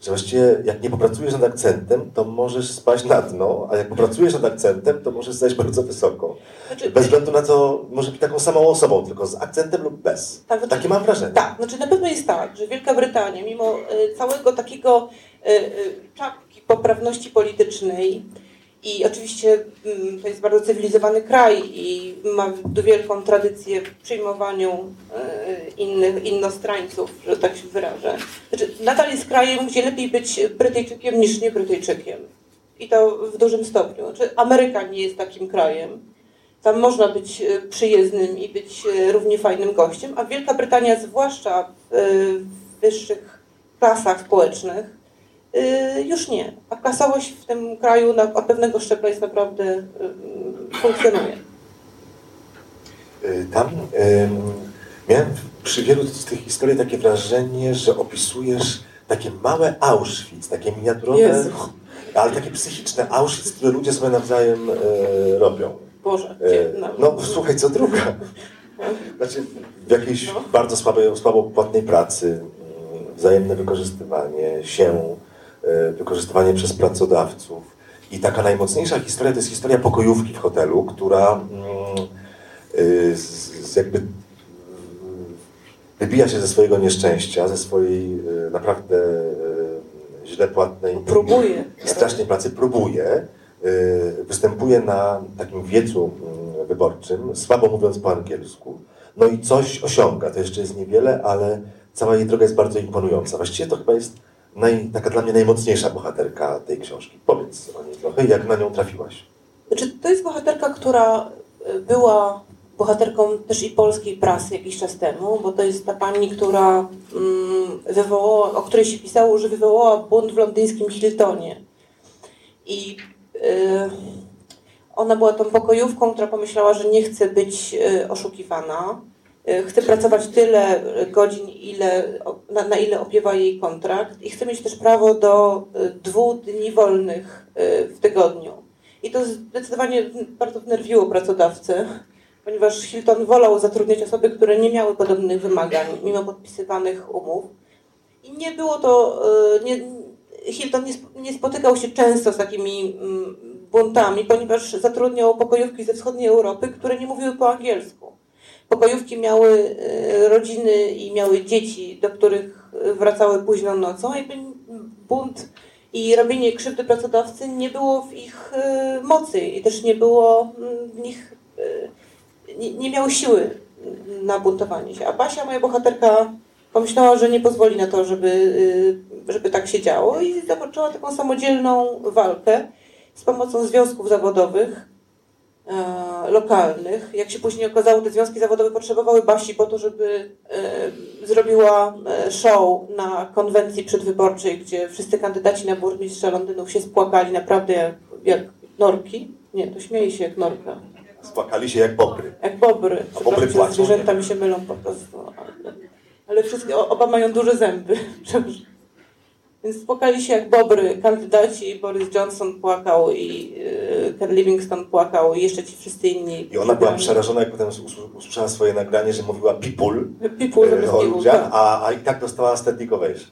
Speaker 2: Że właściwie jak nie popracujesz nad akcentem, to możesz spaść na dno, a jak popracujesz nad akcentem, to możesz zejść bardzo wysoko. Znaczy, bez względu na to, może być taką samą osobą, tylko z akcentem lub bez. Tak, znaczy, Takie mam wrażenie.
Speaker 3: Tak, znaczy na pewno jest tak, że Wielka Brytania, mimo y, całego takiego czapki poprawności politycznej, i oczywiście mm, to jest bardzo cywilizowany kraj i ma wielką tradycję w przyjmowaniu e, innych, innostrańców, że tak się wyrażę. Znaczy, nadal jest krajem, gdzie lepiej być Brytyjczykiem niż nie Brytyjczykiem. I to w dużym stopniu. Znaczy, Ameryka nie jest takim krajem. Tam można być e, przyjezdnym i być e, równie fajnym gościem, a Wielka Brytania, zwłaszcza w wyższych klasach społecznych, już nie. A klasowość w tym kraju na, od pewnego szczebla jest naprawdę y, funkcjonuje.
Speaker 2: Y, tam miałem przy wielu z tych historii takie wrażenie, że opisujesz takie małe Auschwitz, takie miniaturowe, Jezu. ale takie psychiczne Auschwitz, które ludzie sobie nawzajem robią.
Speaker 3: Boże,
Speaker 2: no, no słuchaj, co druga. Znaczy w jakiejś no. bardzo słabej, słabo płatnej pracy, wzajemne wykorzystywanie się, E, wykorzystywanie przez pracodawców. I taka najmocniejsza historia to jest historia pokojówki w hotelu, która mm, e, z, jakby wybija się ze swojego nieszczęścia, ze swojej e, naprawdę źle płatnej
Speaker 3: próbuje.
Speaker 2: i strasznej pracy, próbuje, występuje na takim wiecu mm, wyborczym, słabo mówiąc po angielsku, no i coś osiąga. To jeszcze jest niewiele, ale cała jej droga jest bardzo imponująca. Właściwie to chyba jest naj, taka dla mnie najmocniejsza bohaterka tej książki. Powiedz o niej trochę, jak na nią trafiłaś.
Speaker 3: Znaczy, to jest bohaterka, która e, była bohaterką też i polskiej prasy jakiś czas temu, bo to jest ta pani, która mm, wywołała, o której się pisało, że wywołała bunt w londyńskim Hiltonie. I y, ona była tą pokojówką, która pomyślała, że nie chce być y, oszukiwana chce pracować tyle godzin, ile, na, na ile opiewa jej kontrakt i chce mieć też prawo do y, dwóch dni wolnych y, w tygodniu. I to zdecydowanie bardzo wnerwiło pracodawcę, ponieważ Hilton wolał zatrudniać osoby, które nie miały podobnych wymagań, mimo podpisywanych umów. I nie było to, nie, Hilton nie, nie spotykał się często z takimi mm, buntami, ponieważ zatrudniał pokojówki ze wschodniej Europy, które nie mówiły po angielsku. Pokojówki miały e, rodziny i miały dzieci, do których wracały późną nocą. Jakby bunt i robienie krzywdy pracodawcy nie było w ich e, mocy i też nie było mm, w nich, e, nie, miały siły na buntowanie się. A Basia, moja bohaterka, pomyślała, że nie pozwoli na to, żeby, żeby tak się działo i zapoczęła taką samodzielną walkę z pomocą związków zawodowych e, lokalnych. Jak się później okazało, te związki zawodowe potrzebowały Basi po to, żeby e, zrobiła e, show na konwencji przedwyborczej, gdzie wszyscy kandydaci na burmistrza Londynów się spłakali naprawdę jak, jak norki. Nie, to śmieje się jak norka.
Speaker 2: Spłakali się jak bobry.
Speaker 3: Jak bobry.
Speaker 2: A bobry płaczą.
Speaker 3: Zwierzęta mi się mylą po prostu. Ale, ale wszystkie, oba mają duże zęby. <laughs> Więc spłakali się jak bobry kandydaci. Boris Johnson płakał i yy, Ken Livingston płakał i jeszcze ci wszyscy inni.
Speaker 2: I ona była przerażona, jak potem usłyszała swoje nagranie, że mówiła people,
Speaker 3: people yy, o ludziach,
Speaker 2: tak. a, a i tak dostała standing ovation.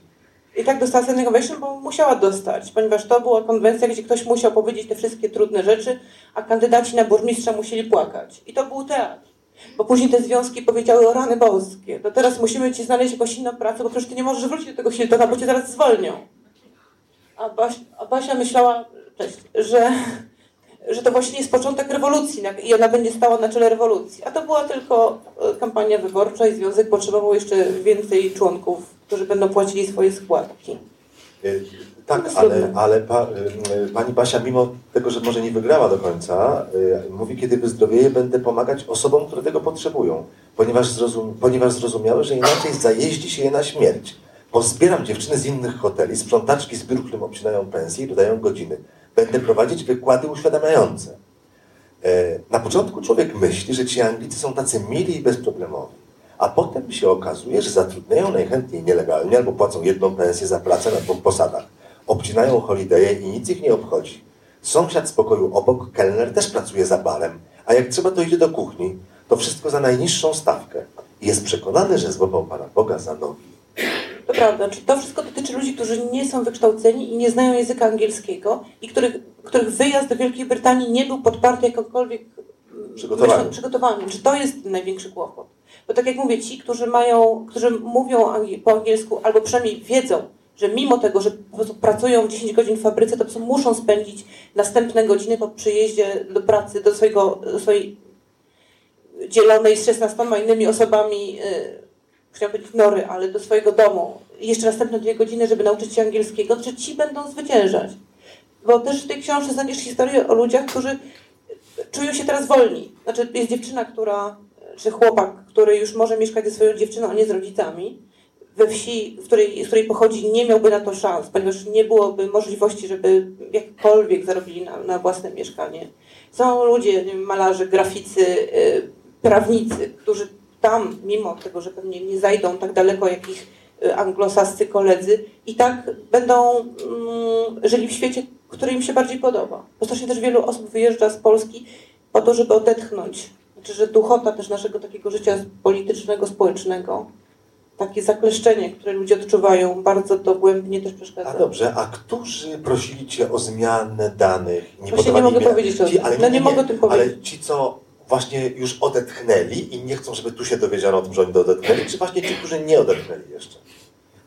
Speaker 3: I tak dostała standing ovation, bo musiała dostać, ponieważ to była konwencja, gdzie ktoś musiał powiedzieć te wszystkie trudne rzeczy, a kandydaci na burmistrza musieli płakać. I to był teatr. Bo później te związki powiedziały o rany boskie. To teraz musimy ci znaleźć jakąś inną pracę, bo przecież ty nie możesz wrócić do tego Hiltona, bo cię zaraz zwolnią. A, Baś, a Basia myślała, cześć, że, że to właśnie jest początek rewolucji i ona będzie stała na czele rewolucji. A to była tylko e, kampania wyborcza i związek potrzebował jeszcze więcej członków, którzy będą płacili swoje składki.
Speaker 2: Tak, ale, ale pa, y, pani Basia, mimo tego, że może nie wygrała do końca, y, mówi, kiedy wyzdrowieję, będę pomagać osobom, które tego potrzebują, ponieważ, zrozum, ponieważ zrozumiały, że inaczej zajeździ się je na śmierć. Pozbieram dziewczyny z innych hoteli, sprzątaczki z biur, którym obcinają pensje i dodają godziny. Będę prowadzić wykłady uświadamiające. E, na początku człowiek myśli, że ci Anglicy są tacy mili i bezproblemowi, a potem się okazuje, że zatrudniają najchętniej nielegalnie albo płacą jedną pensję za pracę na dwóch posadach obcinają holidaye i nic ich nie obchodzi. Sąsiad z pokoju obok, kelner, też pracuje za barem, a jak trzeba, to idzie do kuchni. To wszystko za najniższą stawkę. I jest przekonany, że złapał Pana Boga za nogi.
Speaker 3: To prawda. Znaczy, to wszystko dotyczy ludzi, którzy nie są wykształceni i nie znają języka angielskiego i których, których wyjazd do Wielkiej Brytanii nie był podparty jakkolwiek
Speaker 2: mm, przygotowany.
Speaker 3: przygotowany. Czy to jest największy kłopot? Bo tak jak mówię, ci, którzy mają, którzy mówią po angielsku albo przynajmniej wiedzą, że mimo tego, że po prostu pracują 10 godzin w fabryce, to po prostu muszą spędzić następne godziny po przyjeździe do pracy, do, swojego, do swojej dzielonej z 16 innymi osobami, yy, chciałam powiedzieć nory, ale do swojego domu. Jeszcze następne dwie godziny, żeby nauczyć się angielskiego, że ci będą zwyciężać. Bo też w tej książce znajdziesz historię o ludziach, którzy czują się teraz wolni. Znaczy jest dziewczyna, która, czy chłopak, który już może mieszkać ze swoją dziewczyną, a nie z rodzicami we wsi, z której, z której pochodzi, nie miałby na to szans, ponieważ nie byłoby możliwości, żeby jakkolwiek zarobili na, na własne mieszkanie. Są ludzie, malarze, graficy, yy, prawnicy, którzy tam, mimo tego, że pewnie nie zajdą tak daleko jak ich y, anglosascy koledzy, i tak będą mm, żyli w świecie, który im się bardziej podoba. Bo strasznie też wielu osób wyjeżdża z Polski po to, żeby odetchnąć. Znaczy, że duchota też naszego takiego życia politycznego, społecznego takie zakleszczenie, które ludzie odczuwają, bardzo dogłębnie też przeszkadza.
Speaker 2: A dobrze, a którzy prosili Cię o zmianę danych?
Speaker 3: Nie Właśnie nie mogę powiedzieć o tym.
Speaker 2: ale
Speaker 3: no nie, nie, mogę tym powiedzieć.
Speaker 2: Ale ci, co właśnie już odetchnęli i nie chcą, żeby tu się dowiedziano o tym, że oni to odetchnęli, czy właśnie ci, którzy nie odetchnęli jeszcze?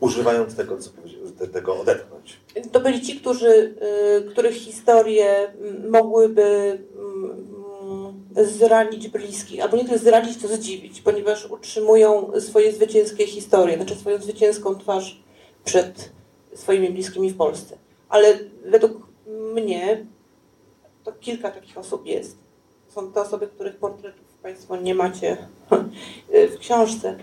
Speaker 2: Używając tego, co tego odetchnąć.
Speaker 3: To byli ci, którzy, y, których historie mogłyby zranić bliskich, albo nie tylko zranić, to zdziwić, ponieważ utrzymują swoje zwycięskie historie, znaczy swoją zwycięską twarz przed swoimi bliskimi w Polsce. Ale według mnie to kilka takich osób jest. Są to osoby, których portretów Państwo nie macie w książce.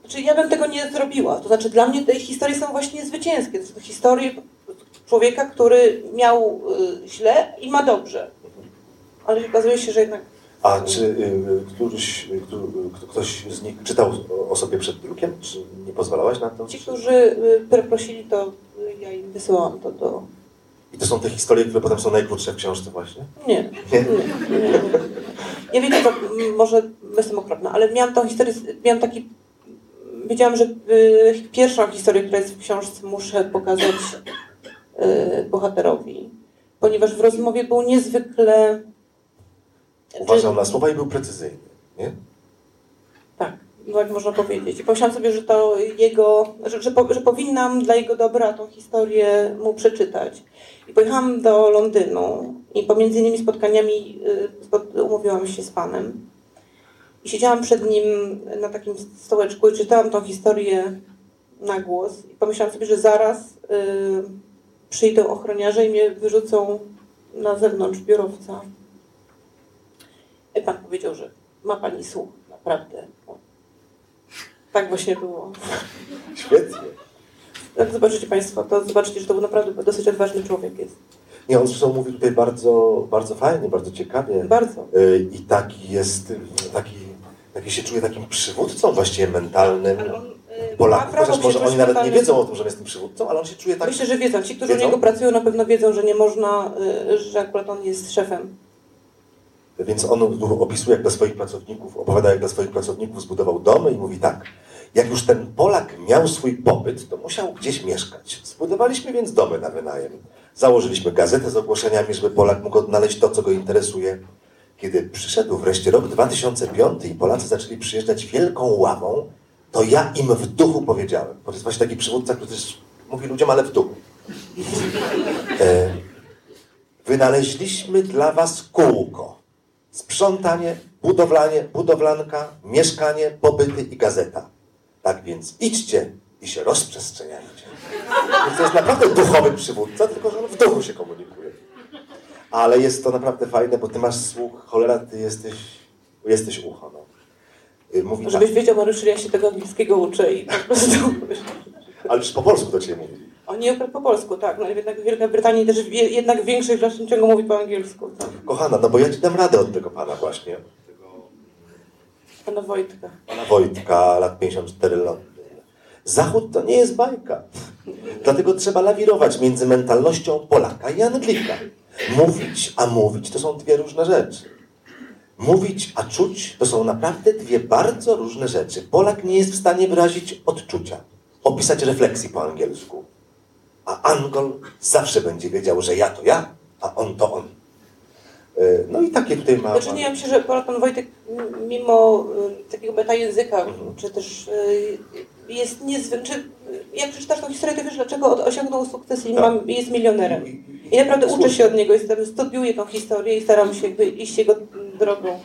Speaker 3: Znaczy, ja bym tego nie zrobiła. To znaczy, dla mnie te historie są właśnie zwycięskie. To są historie człowieka, który miał y, źle i ma dobrze ale okazuje się, że jednak
Speaker 2: A czy y, któryś, y, któ- y, ktoś z nich czytał o- sobie przed drukiem? Czy nie pozwalałaś na to?
Speaker 3: Ci, którzy prosili, to ja im wysyłałam to do...
Speaker 2: I to są te historie, które potem są najkrótsze w książce właśnie?
Speaker 3: Nie,
Speaker 2: Nie?
Speaker 3: nie, nie. wiecie, to może jestem okropna, ale miałam tą historię, miałam taki... Wiedziałam, że pierwszą historię, która jest w książce, muszę pokazać bohaterowi, ponieważ w rozmowie był niezwykle...
Speaker 2: Uważał na słowa i był precyzyjny, nie?
Speaker 3: Tak, jak można powiedzieć. I pomyślałam sobie, że to jego, że, że, po, że powinnam dla jego dobra tą historię mu przeczytać. I pojechałam do Londynu i pomiędzy innymi spotkaniami y, umówiłam się z panem. I siedziałam przed nim na takim stołeczku i czytałam tą historię na głos. I pomyślałam sobie, że zaraz y, przyjdą ochroniarze i mnie wyrzucą na zewnątrz biurowca. I pan powiedział, że ma pani słuch, naprawdę. Tak właśnie było.
Speaker 2: Świetnie.
Speaker 3: Jak zobaczycie Państwo, to zobaczycie, że to był naprawdę dosyć odważny człowiek jest.
Speaker 2: Nie, on zresztą mówi tutaj bardzo, bardzo fajnie, bardzo ciekawie.
Speaker 3: Bardzo.
Speaker 2: Y, I taki jest, taki, taki się czuje takim przywódcą właściwie mentalnym
Speaker 3: y,
Speaker 2: Polaków, chociaż może oni nawet nie wiedzą o tym, że jest tym przywódcą, ale on się czuje tak...
Speaker 3: Myślę, że wiedzą. Ci, którzy u
Speaker 2: Wiedzą?
Speaker 3: niego pracują, na pewno wiedzą, że nie można, y, że akurat on jest szefem.
Speaker 2: Więc on opisuje, jak dla swoich pracowników, opowiada, jak dla swoich pracowników zbudował domy i mówi tak. Jak już ten Polak miał swój pobyt, to musiał gdzieś mieszkać. Zbudowaliśmy więc domy na wynajem. Założyliśmy gazetę z ogłoszeniami, żeby Polak mógł odnaleźć to, co go interesuje. Kiedy przyszedł wreszcie rok 2005 i Polacy zaczęli przyjeżdżać wielką ławą, to ja im w duchu powiedziałem. Bo to jest właśnie taki przywódca, który też mówi ludziom, ale w duchu. E, wynaleźliśmy dla was kółko. Sprzątanie, budowlanie, budowlanka, mieszkanie, pobyty i gazeta. Tak więc idźcie i się rozprzestrzeniajcie. Więc to jest naprawdę duchowy przywódca, tylko że on w duchu się komunikuje. Ale jest to naprawdę fajne, bo ty masz słuch, cholera, ty jesteś, jesteś ucho. No. Y, Mówi tak,
Speaker 3: Żebyś wiedział, Mariusz, ja się tego angielskiego uczę i po prostu...
Speaker 2: ale już po polsku do ciebie mówi.
Speaker 3: Oni akurat po polsku, tak, no jednak w Wielkiej Brytanii też jednak większość ciągu mówi po angielsku. Tak.
Speaker 2: Kochana, no bo ja ci dam radę od tego pana właśnie.
Speaker 3: Pana Wojtka.
Speaker 2: pana Wojtka, lat 54 Londyn. Zachód to nie jest bajka. Dlatego trzeba lawirować między mentalnością Polaka i Anglika. Mówić, a mówić to są dwie różne rzeczy. Mówić, a czuć to są naprawdę dwie bardzo różne rzeczy. Polak nie jest w stanie wyrazić odczucia, opisać refleksji po angielsku. A Angol zawsze będzie wiedział, że ja to ja, a on to on. Yy, No i takie tutaj ma.
Speaker 3: Znaczy nie, myślę, że pan Wojtek mimo y, takiego metajęzyka, czy też y, jest niezwykły, czy y, jak przeczytasz tą historię, to wiesz dlaczego osiągnął sukces i
Speaker 2: Tak.
Speaker 3: mam, jest milionerem. I naprawdę uczę się od niego, jestem, studiuję tą historię i staram się jakby iść jego drogą.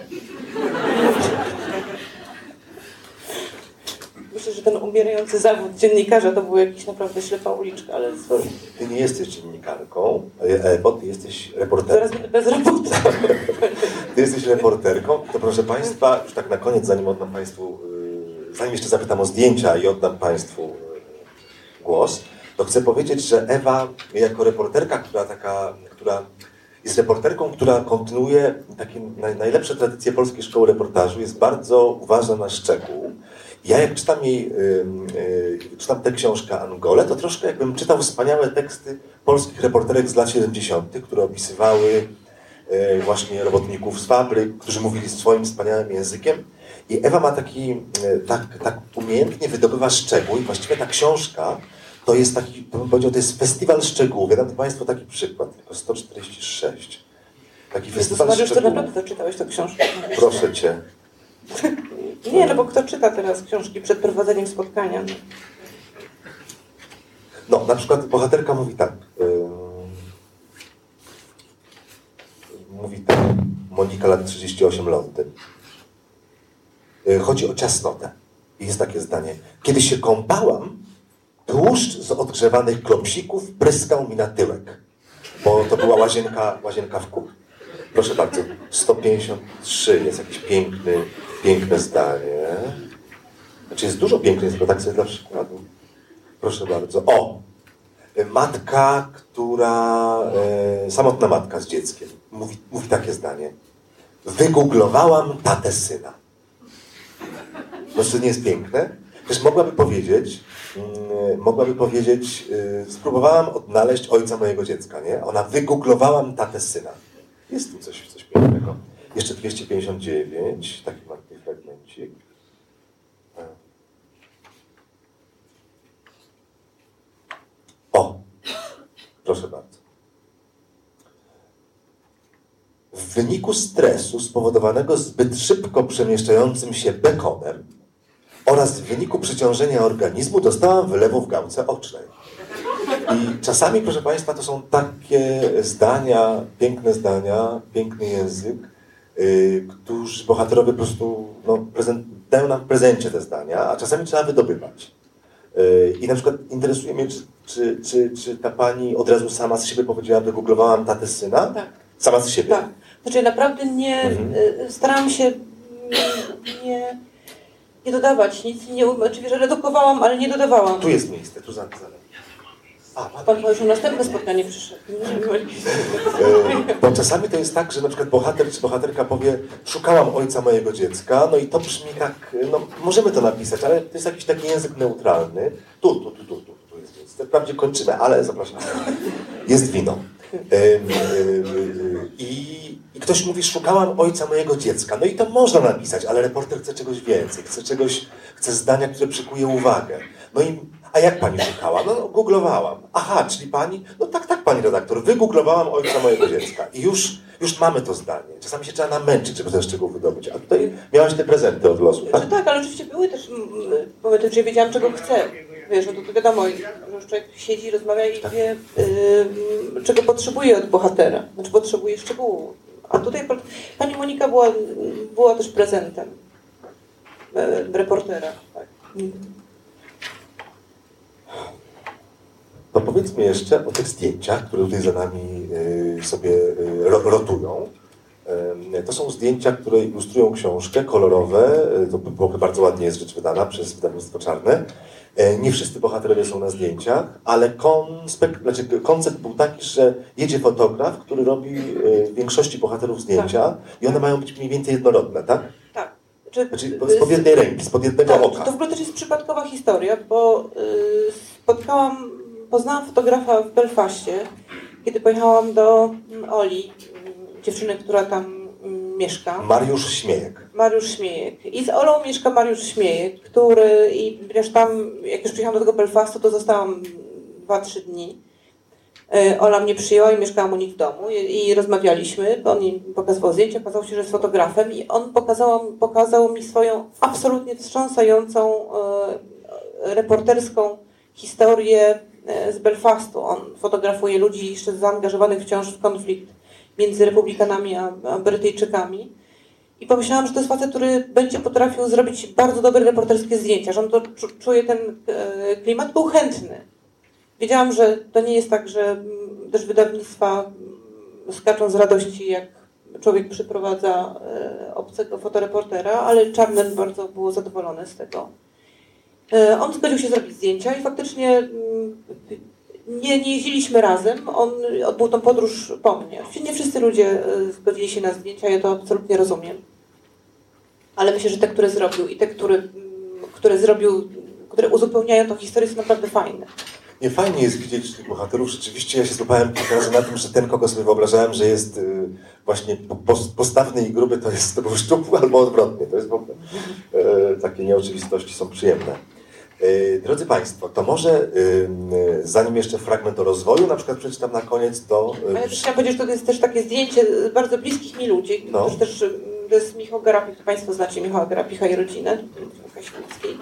Speaker 3: Myślę, że ten umierający zawód dziennikarza to był jakiś naprawdę ślepa uliczka, ale sorry.
Speaker 2: Ty nie jesteś dziennikarką, e, bo ty jesteś reporterką.
Speaker 3: Zaraz będę bez roboty. <laughs>
Speaker 2: Ty jesteś reporterką, to proszę Państwa, już tak na koniec, zanim oddam Państwu, yy, zanim jeszcze zapytam o zdjęcia i oddam Państwu yy, głos, to chcę powiedzieć, że Ewa jako reporterka, która taka, która jest reporterką, która kontynuuje takie naj, najlepsze tradycje polskiej szkoły reportażu, jest bardzo uważna na szczegół. Ja jak czytam jej, yy, czytam tę książkę Angole, to troszkę jakbym czytał wspaniałe teksty polskich reporterek z lat 70., które opisywały e, właśnie robotników z fabryk, którzy mówili swoim wspaniałym językiem. I Ewa ma taki, e, tak, tak umiejętnie wydobywa szczegół i właściwie ta książka to jest taki, to bym powiedział, to jest festiwal szczegółów. Ja dam Państwu taki przykład, tylko 146. Taki festiwal
Speaker 3: Mariusz, to
Speaker 2: szczegółów.
Speaker 3: naprawdę czytałeś tę książkę.
Speaker 2: Proszę Cię.
Speaker 3: Nie, no bo kto czyta teraz książki przed prowadzeniem spotkania?
Speaker 2: No, na przykład bohaterka mówi tak. ym, mówi tak. Monika lat 38 Londyn. Y, Chodzi o ciasnotę. Jest takie zdanie. Kiedy się kąpałam, tłuszcz z odgrzewanych klopsików pryskał mi na tyłek. Bo to była łazienka, łazienka w kuchni. Proszę bardzo, 153 jest jakieś piękny, piękne zdanie. Znaczy jest dużo pięknych, tak sobie dla przykładu. Proszę bardzo. O! Matka, która. E, samotna matka z dzieckiem. Mówi, mówi takie zdanie. Wygooglowałam tatę syna. No to nie jest piękne? Przecież mogłaby powiedzieć, mm, mogłaby powiedzieć, yy, spróbowałam odnaleźć ojca mojego dziecka, nie? Ona wygooglowałam tatę syna. Jest tu coś, coś pięknego. Jeszcze 259, taki fragmencik. O, proszę bardzo. W wyniku stresu spowodowanego zbyt szybko przemieszczającym się bekonem oraz w wyniku przeciążenia organizmu dostałam wylewu w gałce ocznej. I czasami, proszę Państwa, to są takie zdania, piękne zdania, piękny język, którzy bohaterowie po prostu no, prezent, dają nam w prezencie te zdania, a czasami trzeba wydobywać. Yy, I na przykład interesuje mnie, czy, czy, czy, czy ta pani od razu sama z siebie powiedziała, wygooglowałam tatę syna?
Speaker 3: Tak.
Speaker 2: Sama z siebie?
Speaker 3: Tak. Znaczy naprawdę nie,
Speaker 2: Mhm.
Speaker 3: y, starałam się nie, nie dodawać nic, nie, że redukowałam, ale nie dodawałam.
Speaker 2: Tu jest miejsce, tu za, za. A, pan.
Speaker 3: Pan już na następne spotkanie przyszedł.
Speaker 2: E, Bo czasami to jest tak, że na przykład bohater czy bohaterka powie szukałam ojca mojego dziecka, no i to brzmi tak, no możemy to napisać, ale to jest jakiś taki język neutralny. Tu, tu, tu, tu, tu, tu jest miejsce. Wprawdzie kończymy, ale zapraszam. Jest wino. I, I ktoś mówi, szukałam ojca mojego dziecka. No i to można napisać, ale reporter chce czegoś więcej, chce czegoś, chce zdania, które przykuje uwagę. No i a jak pani szukała? No, googlowałam. Aha, czyli pani? No tak, tak, pani redaktor. Wygooglowałam ojca mojego dziecka. I już, już mamy to zdanie. Czasami się trzeba namęczyć, żeby ten szczegół wydobyć. A tutaj miałaś te prezenty od losu, tak?
Speaker 3: Znaczy, tak, ale oczywiście były też mm, momenty, że wiedziałam, czego chcę. Wiesz, no to, to wiadomo, że już człowiek siedzi, rozmawia i wie, y, czego potrzebuje od bohatera. Znaczy potrzebuje szczegółu. A tutaj pani Monika była, była też prezentem e, reportera. Tak.
Speaker 2: To powiedzmy jeszcze o tych zdjęciach, które tutaj za nami y, sobie y, ro- rotują. Ym, To są zdjęcia, które ilustrują książkę, kolorowe. Y, To by było bardzo ładnie jest rzecz wydana przez wydawnictwo Czarne. Y, Nie wszyscy bohaterowie są na zdjęciach, ale konspekt, znaczy koncept był taki, że jedzie fotograf, który robi y, w większości bohaterów zdjęcia i one mają być mniej więcej jednorodne, tak?
Speaker 3: tak. Znaczy,
Speaker 2: Znaczy spod jednej ręki, spod jednego
Speaker 3: Tak,
Speaker 2: oka.
Speaker 3: to w ogóle też jest przypadkowa historia, bo y, spotkałam, poznałam fotografa w Belfaście, kiedy pojechałam do mm, Oli, y, dziewczyny, która tam mm, mieszka.
Speaker 2: Mariusz Śmiejek.
Speaker 3: Mariusz Śmiejek. I z Olą mieszka Mariusz Śmiejek, który, i ponieważ tam, jak już przyjechałam do tego Belfastu, to zostałam 2-3 dni. E, Ola mnie przyjęła i mieszkałam u nich w domu i, i rozmawialiśmy, bo on mi pokazywał zdjęcia, okazało się, że jest fotografem i on pokazał, pokazał mi swoją absolutnie wstrząsającą e, reporterską historię z Belfastu. On fotografuje ludzi jeszcze zaangażowanych wciąż w konflikt między republikanami a, a Brytyjczykami. I pomyślałam, że to jest facet, który będzie potrafił zrobić bardzo dobre reporterskie zdjęcia, że on to czu- czuje ten e, klimat, był chętny. Wiedziałam, że to nie jest tak, że mm, też wydawnictwa mm, skaczą z radości, jak człowiek przyprowadza e, obcego fotoreportera, ale Czarnen bardzo było zadowolony z tego. E, On zgodził się zrobić zdjęcia i faktycznie mm, nie, nie jeździliśmy razem. On odbył tą podróż po mnie. Oczywiście nie wszyscy ludzie e, zgodzili się na zdjęcia, ja to absolutnie rozumiem. Ale myślę, że te, które zrobił i te, które, mm, które zrobił, które uzupełniają tą historię, są naprawdę fajne.
Speaker 2: Nie, fajnie jest widzieć tych bohaterów. Rzeczywiście ja się złapałem kilka razy na tym, że ten, kogo sobie wyobrażałem, że jest y, właśnie po- pos- postawny i gruby, to jest to był szczupły albo odwrotnie. To jest w ogóle e, takie nieoczywistości są przyjemne. E, drodzy Państwo, to może y, zanim jeszcze fragment o rozwoju, na przykład przeczytam na koniec to...
Speaker 3: Ale też chciałam powiedzieć, że to jest też takie zdjęcie bardzo bliskich mi ludzi,
Speaker 2: No.
Speaker 3: też, mm, to jest Michał Garapich, to Państwo znacie Michała Garapicha i rodzinę, Kaślickiej.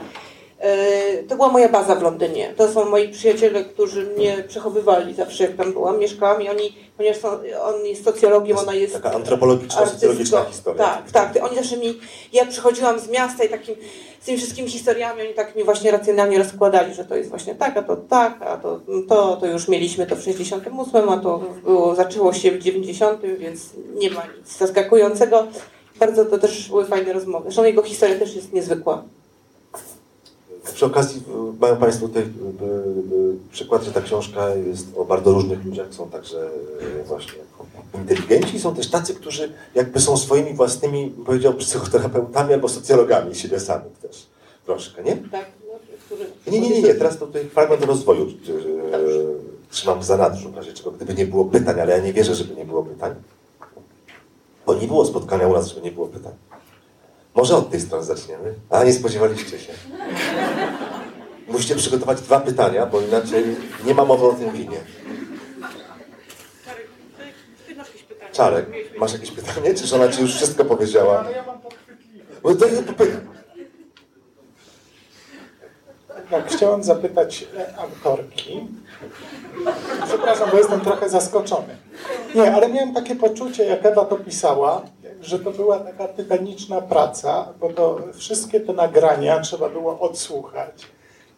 Speaker 3: E, To była moja baza w Londynie. To są moi przyjaciele, którzy mnie przechowywali zawsze, jak tam byłam, mieszkałam i oni, ponieważ są, on jest socjologiem, ona jest
Speaker 2: Taka antropologiczna,
Speaker 3: artystką.
Speaker 2: socjologiczna historia.
Speaker 3: Tak, tak. Oni zawsze mi, ja przychodziłam z miasta i takim, z tymi wszystkimi historiami, oni tak mi właśnie racjonalnie rozkładali, że to jest właśnie tak, a to tak, a to, to, to już mieliśmy to w 68, a to było, zaczęło się w 90, więc nie ma nic zaskakującego. Bardzo to też były fajne rozmowy. Zresztą jego historia też jest niezwykła.
Speaker 2: Przy okazji y, mają Państwo tutaj y, y, przykład, że ta książka jest o bardzo różnych ludziach. Są także właśnie inteligenci, są też tacy, którzy jakby są swoimi własnymi, powiedział, psychoterapeutami albo socjologami siebie samych też. Troszkę, nie?
Speaker 3: Tak, no.
Speaker 2: Nie, nie, nie, nie. teraz to tutaj fragment rozwoju e, trzymam w zanadrzu, w razie czego, gdyby nie było pytań, ale ja nie wierzę, żeby nie było pytań. Bo nie było spotkania u nas, żeby nie było pytań. Może od tej strony zaczniemy? A, nie spodziewaliście się. Musicie przygotować dwa pytania, bo inaczej nie ma mowy o tym winie. Czarek, masz jakieś pytanie? Czy żona ci już wszystko powiedziała?
Speaker 1: Ale ja mam podchwytliwe. Tak, chciałem zapytać e, autorki. Przepraszam, bo jestem trochę zaskoczony. Nie, ale miałem takie poczucie, jak Ewa to pisała, że to była taka tytaniczna praca, bo to wszystkie te nagrania trzeba było odsłuchać.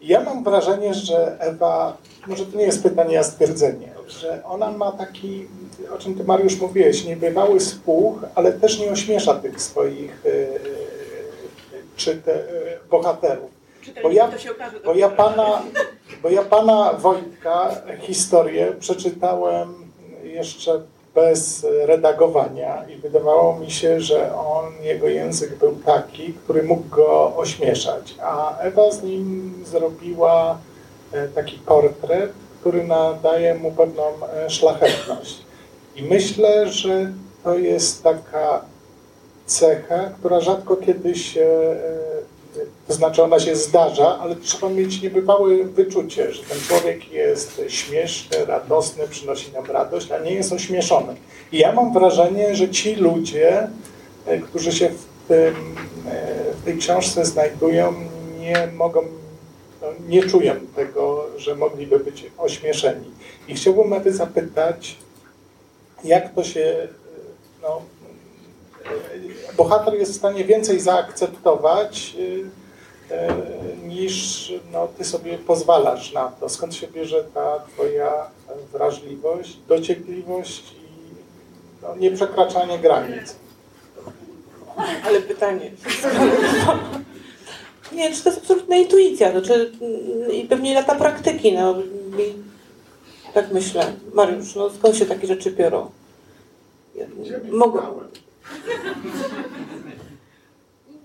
Speaker 1: I ja mam wrażenie, że Ewa, może to nie jest pytanie, a stwierdzenie, że ona ma taki, o czym ty Mariusz mówiłeś, niebywały spłuch, ale też nie ośmiesza tych swoich e, czy te, e, bohaterów. Bo ja, bo, ja pana, bo ja pana Wojtka historię przeczytałem jeszcze bez redagowania i wydawało mi się, że on, jego język był taki, który mógł go ośmieszać, a Ewa z nim zrobiła e, taki portret, który nadaje mu pewną e, szlachetność. I myślę, że to jest taka cecha, która rzadko kiedy się to znaczy ona się zdarza, ale trzeba mieć niebywałe wyczucie, że ten człowiek jest śmieszny, radosny, przynosi nam radość, a nie jest ośmieszony. I ja mam wrażenie, że ci ludzie, e, którzy się w, tym, e, w tej książce znajdują, nie mogą, no, nie czują tego, że mogliby być ośmieszeni. I chciałbym aby zapytać, jak to się e, no, bohater jest w stanie więcej zaakceptować E, niż no, ty sobie pozwalasz na to. Skąd się bierze ta twoja wrażliwość, dociekliwość i no, nieprzekraczanie granic?
Speaker 3: Ale pytanie. Nie, czy to jest absolutna intuicja, to czy, i pewnie lata praktyki, no. Tak myślę. Mariusz, no skąd się takie rzeczy biorą? Mogę.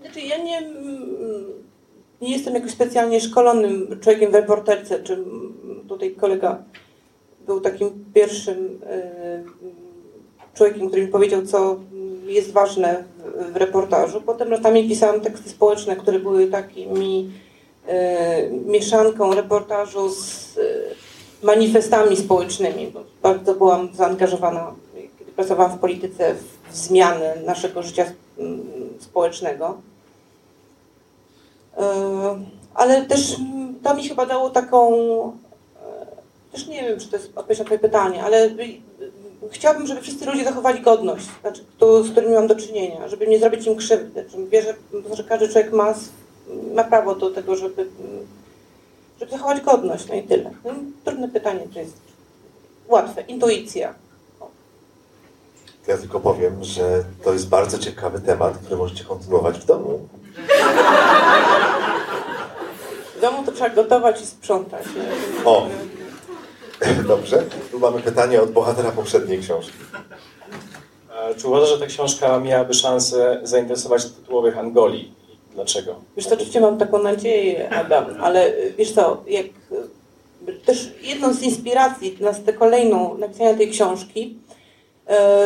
Speaker 3: Znaczy ja nie nie jestem jakoś specjalnie szkolonym człowiekiem w reporterce, czy tutaj kolega był takim pierwszym e, człowiekiem, który mi powiedział, co jest ważne w reportażu. Potem latami pisałam teksty społeczne, które były takimi e, mieszanką reportażu z e, manifestami społecznymi. Bardzo byłam zaangażowana, kiedy pracowałam w polityce, w zmiany naszego życia społecznego. E, ale też to mi chyba dało taką, e, też nie wiem, czy to jest odpowiedź na twoje pytanie, ale chciałabym, żeby wszyscy ludzie zachowali godność, znaczy, z którymi mam do czynienia, żeby nie zrobić im krzywdy. Wierzę, że każdy człowiek ma, ma prawo do tego, żeby, żeby zachować godność, no i tyle. No, trudne pytanie to jest łatwe, intuicja.
Speaker 2: Ja tylko powiem, że to jest bardzo ciekawy temat, który możecie kontynuować w domu.
Speaker 3: W domu to trzeba gotować i sprzątać.
Speaker 2: O, <laughs> dobrze. Tu mamy pytanie od bohatera poprzedniej książki.
Speaker 4: Czy uważasz, że ta książka miałaby szansę zainteresować tytułowych Angolii? Dlaczego?
Speaker 3: Wiesz, to oczywiście mam taką nadzieję, Adam, ale wiesz co, jak też jedną z inspiracji na tę kolejną napisania tej książki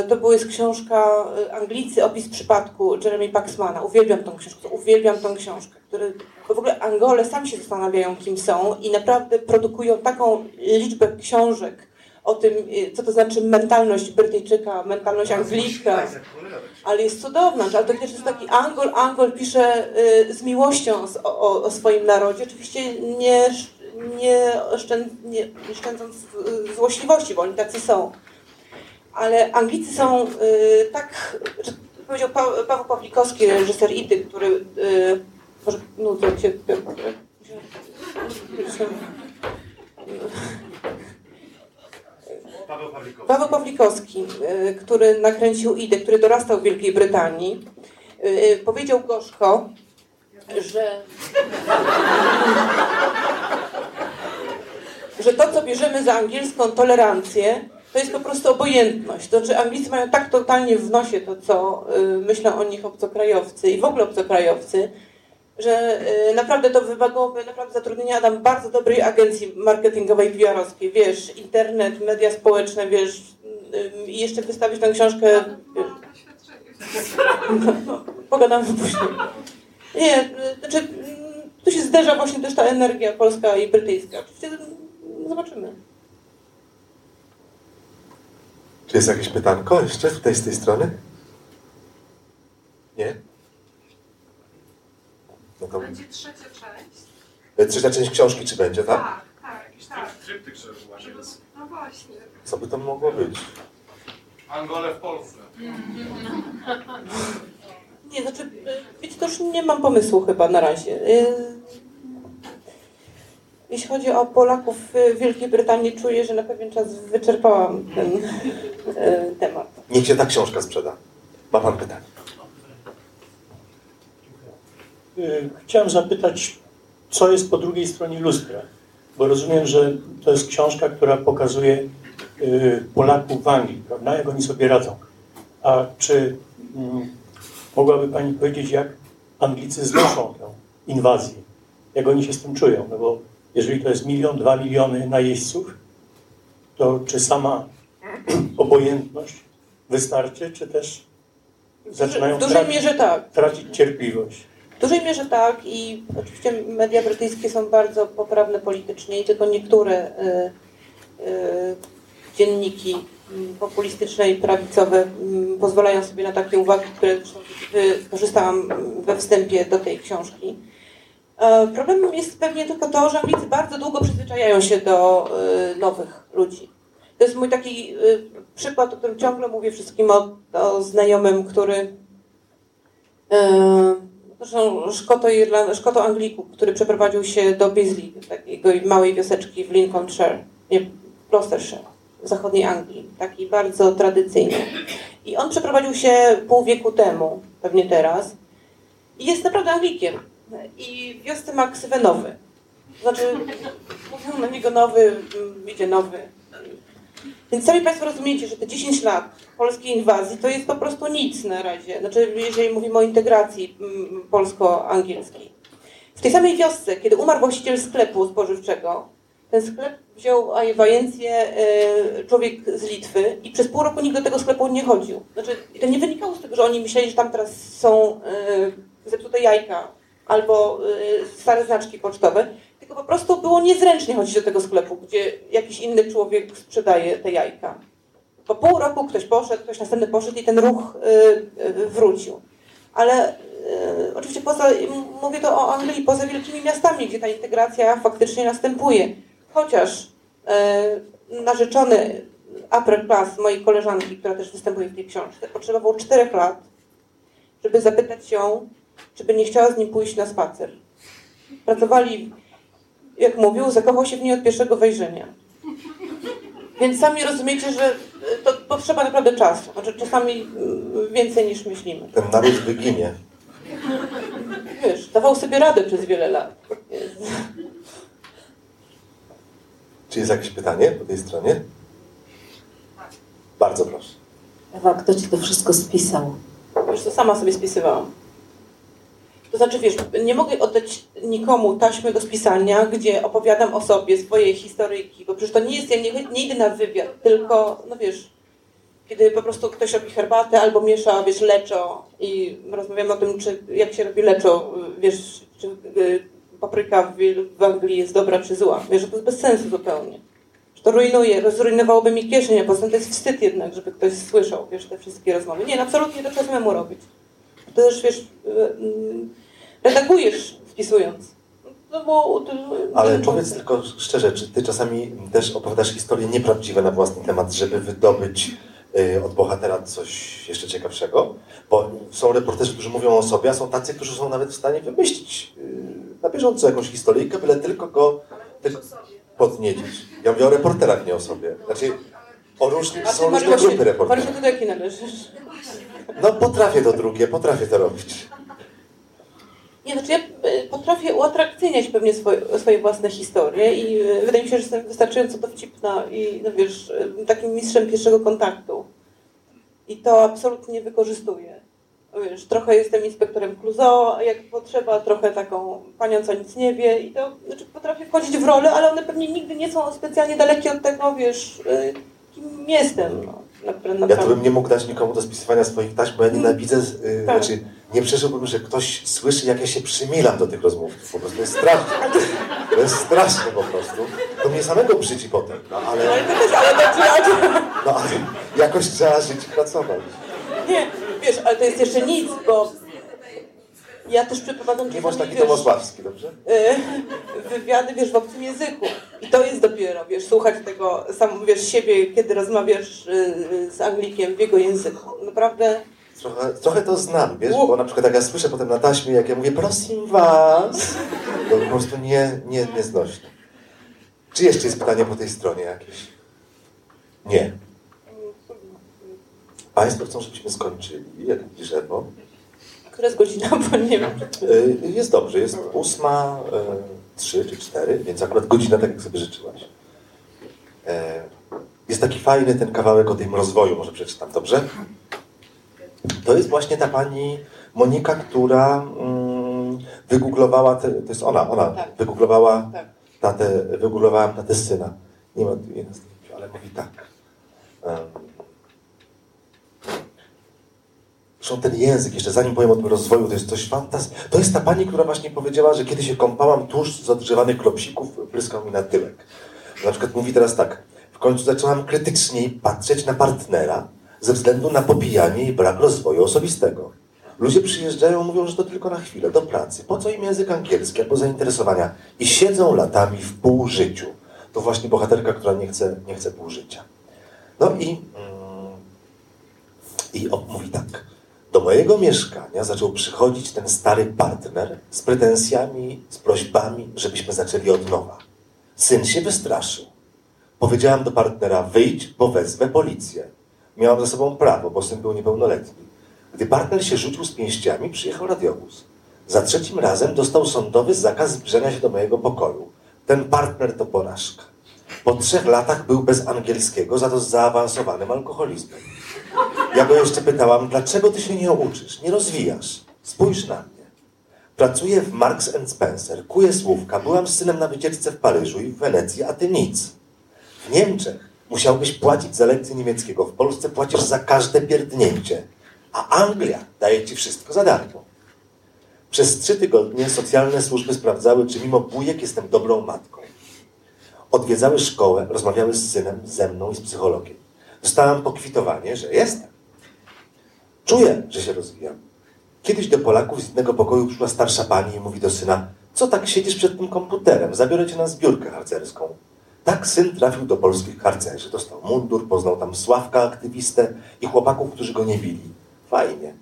Speaker 3: to była jest książka e, Anglicy, opis przypadku Jeremy Paxmana. Uwielbiam tą książkę, uwielbiam tą książkę, który, bo w ogóle Angole sami się zastanawiają, kim są i naprawdę produkują taką liczbę książek o tym, e, co to znaczy mentalność Brytyjczyka, mentalność Anglika. Ale jest cudowna, ale to też jest taki Angol, Angol pisze z miłością o, o swoim narodzie, oczywiście nie, nie, szczęd, nie, nie szczędząc złośliwości, bo oni tacy są ale Anglicy są y, tak, że powiedział pa, Paweł Pawlikowski, reżyser Ity, który, y, może nudzę cię, Paweł Pawlikowski. Paweł Pawlikowski, y, który nakręcił Idę, który dorastał w Wielkiej Brytanii, y, powiedział gorzko, że że to, co bierzemy za angielską tolerancję, to jest po prostu obojętność. To znaczy Anglicy mają tak totalnie w nosie to, co y, myślą o nich obcokrajowcy i w ogóle obcokrajowcy, że y, naprawdę to wymagałoby naprawdę zatrudnienia Adam bardzo dobrej agencji marketingowej PR-owskiej, wiesz, internet, media społeczne, wiesz, y, i jeszcze wystawić tę książkę. No, <laughs> pogadamy później. Nie, znaczy, tu się zderza właśnie też ta energia polska i brytyjska. Oczywiście zobaczymy.
Speaker 2: Czy jest jakieś pytanko jeszcze tutaj z tej strony? Nie? No to
Speaker 5: Będzie trzecia część?
Speaker 2: e, trzecia część książki czy będzie, tak?
Speaker 5: Tak, tak, tak.
Speaker 6: Tryptyk
Speaker 5: no właśnie.
Speaker 2: Co by to mogło być?
Speaker 6: Angole w Polsce.
Speaker 3: Nie, znaczy, y, wiecie, to już nie mam pomysłu chyba na razie. Jeśli chodzi o Polaków w Wielkiej Brytanii, czuję, że na pewien czas wyczerpałam ten y, temat.
Speaker 2: Niech się ta książka sprzeda. Ma pan pytanie?
Speaker 7: Y, Chciałem zapytać, co jest po drugiej stronie lustra, bo rozumiem, że to jest książka, która pokazuje y, Polaków w Anglii, prawda, jak oni sobie radzą. A czy mm, mogłaby Pani powiedzieć, jak Anglicy znoszą tę inwazję? Jak oni się z tym czują? No bo jeżeli to jest milion, dwa miliony najeźdźców, to czy sama obojętność wystarczy, czy też zaczynają
Speaker 3: W dużej
Speaker 7: tracić,
Speaker 3: mierze tak.
Speaker 7: tracić cierpliwość?
Speaker 3: W dużej mierze tak i oczywiście media brytyjskie są bardzo poprawne politycznie i tylko niektóre y, y, dzienniki mm, populistyczne i prawicowe mm, pozwalają sobie na takie uwagi, które zresztą wykorzystałam we wstępie do tej książki. E, Problemem jest pewnie tylko to, że Anglicy bardzo długo przyzwyczajają się do y, nowych ludzi. To jest mój taki y, przykład, o którym ciągle mówię wszystkim o, o znajomym, który e, Zresztą Szkoto, Szkoto-Angliku, który przeprowadził się do Bisley, takiej małej wioseczki w Lincolnshire, nie, Gloucestershire, w zachodniej Anglii, taki bardzo tradycyjny. I on przeprowadził się pół wieku temu, pewnie teraz, i jest naprawdę Anglikiem. I w wiosce ma ksywę nowy. Znaczy, <laughs> mówią na niego nowy, mm, idzie nowy. Więc sami Państwo rozumiecie, że te 10 lat polskiej inwazji to jest po prostu nic na razie. Znaczy, jeżeli mówimy o integracji mm, polsko-angielskiej. W tej samej wiosce, kiedy umarł właściciel sklepu spożywczego, ten sklep wziął w ajencję e, człowiek z Litwy i przez pół roku nikt do tego sklepu nie chodził. Znaczy, to nie wynikało z tego, że oni myśleli, że tam teraz są e, zepsute jajka albo e, stare znaczki pocztowe, tylko po prostu było niezręcznie chodzić do tego sklepu, gdzie jakiś inny człowiek sprzedaje te jajka. Po pół roku ktoś poszedł, ktoś następny poszedł i ten ruch y, y, wrócił. Ale y, oczywiście poza, mówię to o Anglii, poza wielkimi miastami, gdzie ta integracja faktycznie następuje. Chociaż y, narzeczony upper class mojej koleżanki, która też występuje w tej książce, potrzebował czterech lat, żeby zapytać ją, czy by nie chciała z nim pójść na spacer. Pracowali jak mówił, zakochał się w niej od pierwszego wejrzenia. Więc sami rozumiecie, że to potrzeba naprawdę czasu. Znaczy czasami mm, więcej niż myślimy.
Speaker 2: Ten naród wyginie.
Speaker 3: Wiesz, dawał sobie radę przez wiele lat.
Speaker 2: Czy jest jakieś pytanie po tej stronie? Bardzo proszę.
Speaker 8: Ewa, kto ci to wszystko spisał?
Speaker 3: Wiesz, to sama sobie spisywałam. To znaczy, wiesz, nie mogę oddać nikomu taśmy do spisania, gdzie opowiadam o sobie, swojej historyjki, bo przecież to nie jest, ja nie, nie idę na wywiad, tylko, no wiesz, kiedy po prostu ktoś robi herbatę albo miesza, wiesz, leczo i rozmawiamy o tym, czy, jak się robi leczo, wiesz, czy y, papryka w, Anglii jest dobra czy zła. Wiesz, że to jest bez sensu zupełnie. Że to rujnuje, zrujnowałoby mi kieszeń, a poza tym to jest wstyd jednak, żeby ktoś słyszał, wiesz, te wszystkie rozmowy. Nie, absolutnie to trzeba samemu robić. To też, wiesz, y, y, redagujesz wpisując. No bo, to,
Speaker 2: Ale powiedz tylko szczerze, czy ty czasami też opowiadasz historie nieprawdziwe na własny temat, żeby wydobyć y, od bohatera coś jeszcze ciekawszego? Bo są reporterzy, którzy mówią o sobie, a są tacy, którzy są nawet w stanie wymyślić na bieżąco jakąś historyjkę, byle tylko go ty, podniecić. Ja mówię o reporterach, nie o sobie. Znaczy, o różnych, są różne
Speaker 3: Mariuszu,
Speaker 2: grupy reporterów.
Speaker 3: Do jakiej należysz?
Speaker 2: No potrafię to drugie, potrafię to robić.
Speaker 3: Nie, znaczy ja y, potrafię uatrakcyjniać pewnie swoje, swoje własne historie i y, wydaje mi się, że jestem wystarczająco dowcipna i no wiesz, y, takim mistrzem pierwszego kontaktu. I to absolutnie nie wykorzystuję. Wiesz, trochę jestem inspektorem Clouseau, jak potrzeba, trochę taką panią, co nic nie wie i to znaczy potrafię wchodzić w role, ale one pewnie nigdy nie są specjalnie dalekie od tego, wiesz, kim jestem. No, naprawdę.
Speaker 2: Ja tu bym nie mógł dać nikomu do spisywania swoich taśm, bo ja nienawidzę, yy,
Speaker 3: Tak.
Speaker 2: znaczy nie przeżyłbym, że ktoś słyszy, jak ja się przymilam do tych rozmówców. Po prostu to jest straszne. To jest straszne po prostu. To mnie samego brzydzi potem, no ale,
Speaker 3: Ale to też, ale to
Speaker 2: no, ale jakoś trzeba żyć i pracować.
Speaker 3: Nie, wiesz, ale to jest jeszcze nic, bo ja też przeprowadzam
Speaker 2: Nie bądź taki
Speaker 3: wiesz,
Speaker 2: Tomosławski, dobrze?
Speaker 3: y, wywiady, wiesz, w obcym języku. I to jest dopiero, wiesz, słuchać tego, sam, wiesz, siebie, kiedy rozmawiasz y, z Anglikiem w jego języku. Naprawdę,
Speaker 2: Trochę, trochę to znam, wiesz, bo na przykład jak ja słyszę potem na taśmie, jak ja mówię prosim was, to po prostu nie, nie, nieznośne. Czy jeszcze jest pytanie po tej stronie jakieś? Nie. Państwo chcą, żebyśmy skończyli, jak drzewo.
Speaker 3: Która jest godzina, <laughs> bo nie wiem.
Speaker 2: Y, Jest dobrze, jest ósma, y, trzy czy cztery, więc akurat godzina tak jak sobie życzyłaś. E, Jest taki fajny ten kawałek o tym rozwoju, może przeczytam, dobrze? To jest właśnie ta pani Monika, która mm, wygooglowała, te, to jest ona, ona
Speaker 3: Tak.
Speaker 2: wygooglowała
Speaker 3: Tak.
Speaker 2: tatę, wygooglowałam tatę syna. Nie ma na zdjęciu, ale mówi tak. Um, Zresztą ten język, jeszcze zanim powiem o tym rozwoju, to jest coś fantastycznego. To jest ta pani, która właśnie powiedziała, że kiedy się kąpałam, tłuszcz z odgrzewanych klopsików pryskał mi na tyłek. Na przykład mówi teraz tak. W końcu zaczęłam krytyczniej patrzeć na partnera ze względu na popijanie i brak rozwoju osobistego. Ludzie przyjeżdżają, mówią, że to tylko na chwilę, do pracy. Po co im język angielski albo zainteresowania? I siedzą latami w półżyciu. To właśnie bohaterka, która nie chce, nie chce półżycia. No i, mm, i mówi tak. Do mojego mieszkania zaczął przychodzić ten stary partner z pretensjami, z prośbami, żebyśmy zaczęli od nowa. Syn się wystraszył. Powiedziałam do partnera, wyjdź, bo wezwę policję. Miałam za sobą prawo, bo syn był niepełnoletni. Gdy partner się rzucił z pięściami, przyjechał radiowóz. Za trzecim razem dostał sądowy zakaz zbliżania się do mojego pokoju. Ten partner to porażka. Po trzech latach był bez angielskiego, za to z zaawansowanym alkoholizmem. Ja go jeszcze pytałam, dlaczego ty się nie uczysz, nie rozwijasz? Spójrz na mnie. Pracuję w Marks Spencer, kuję słówka, byłam z synem na wycieczce w Paryżu i w Wenecji, a ty nic. W Niemczech musiałbyś płacić za lekcję niemieckiego, w Polsce płacisz za każde pierdnięcie, a Anglia daje ci wszystko za darmo. Przez trzy tygodnie socjalne służby sprawdzały, czy mimo bujek jestem dobrą matką. Odwiedzały szkołę, rozmawiały z synem, ze mną i z psychologiem. Dostałam pokwitowanie, że jestem. Czuję, że się rozwijam. Kiedyś do Polaków z innego pokoju przyszła starsza pani i mówi do syna, co tak siedzisz przed tym komputerem, zabiorę cię na zbiórkę harcerską. Tak syn trafił do polskich harcerzy. Dostał mundur, poznał tam Sławka, aktywistę i chłopaków, którzy go nie bili. Fajnie.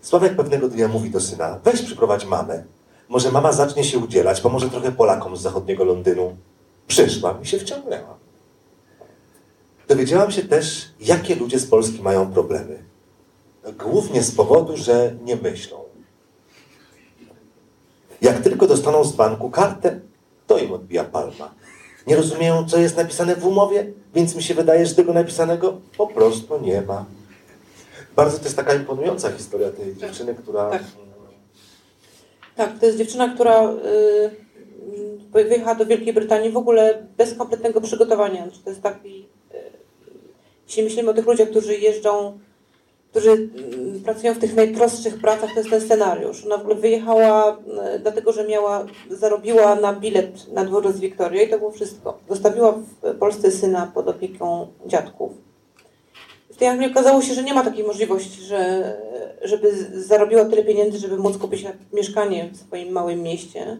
Speaker 2: Sławek pewnego dnia mówi do syna, weź przyprowadź mamę. Może mama zacznie się udzielać, pomoże trochę Polakom z zachodniego Londynu. Przyszłam i się wciągnęłam. Dowiedziałam się też, jakie ludzie z Polski mają problemy. Głównie z powodu, że nie myślą. Jak tylko dostaną z banku kartę, to im odbija palma. Nie rozumieją, co jest napisane w umowie, więc mi się wydaje, że tego napisanego po prostu nie ma. Bardzo to jest taka imponująca historia tej dziewczyny, która...
Speaker 3: tak. Tak, to jest dziewczyna, która y, y, wyjechała do Wielkiej Brytanii w ogóle bez kompletnego przygotowania. To jest taki, y, jeśli myślimy o tych ludziach, którzy jeżdżą, którzy y, pracują w tych najprostszych pracach, to jest ten scenariusz. Ona w ogóle wyjechała y, dlatego, że miała, zarobiła na bilet na dworzec Wiktoria i to było wszystko. Zostawiła w Polsce syna pod opieką dziadków. W tej Anglii okazało się, że nie ma takiej możliwości, że, żeby zarobiła tyle pieniędzy, żeby móc kupić mieszkanie w swoim małym mieście.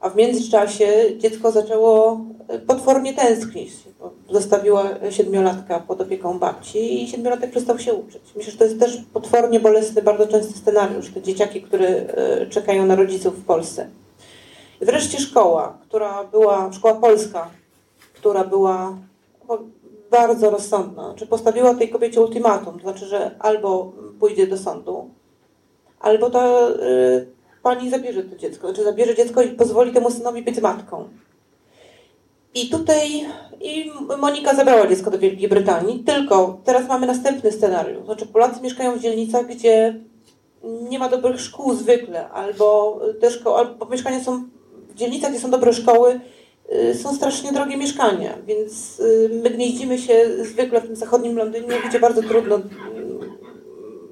Speaker 3: A w międzyczasie dziecko zaczęło e, potwornie tęsknić. Zostawiła siedmiolatka pod opieką babci i siedmiolatek przestał się uczyć. Myślę, że to jest też potwornie bolesny, bardzo częsty scenariusz. Te dzieciaki, które e, czekają na rodziców w Polsce. I wreszcie szkoła, która była, szkoła polska, która była no, bardzo rozsądna. Czy postawiła tej kobiecie ultimatum, to znaczy, że albo pójdzie do sądu, albo to, y, pani zabierze to dziecko, znaczy zabierze dziecko i pozwoli temu synowi być matką. I tutaj i Monika zabrała dziecko do Wielkiej Brytanii, tylko teraz mamy następny scenariusz. Znaczy Polacy mieszkają w dzielnicach, gdzie nie ma dobrych szkół zwykle, albo te szkoły, albo mieszkania są w dzielnicach, gdzie są dobre szkoły, y, są strasznie drogie mieszkania, więc y, my gnieździmy się zwykle w tym zachodnim Londynie, gdzie bardzo trudno y,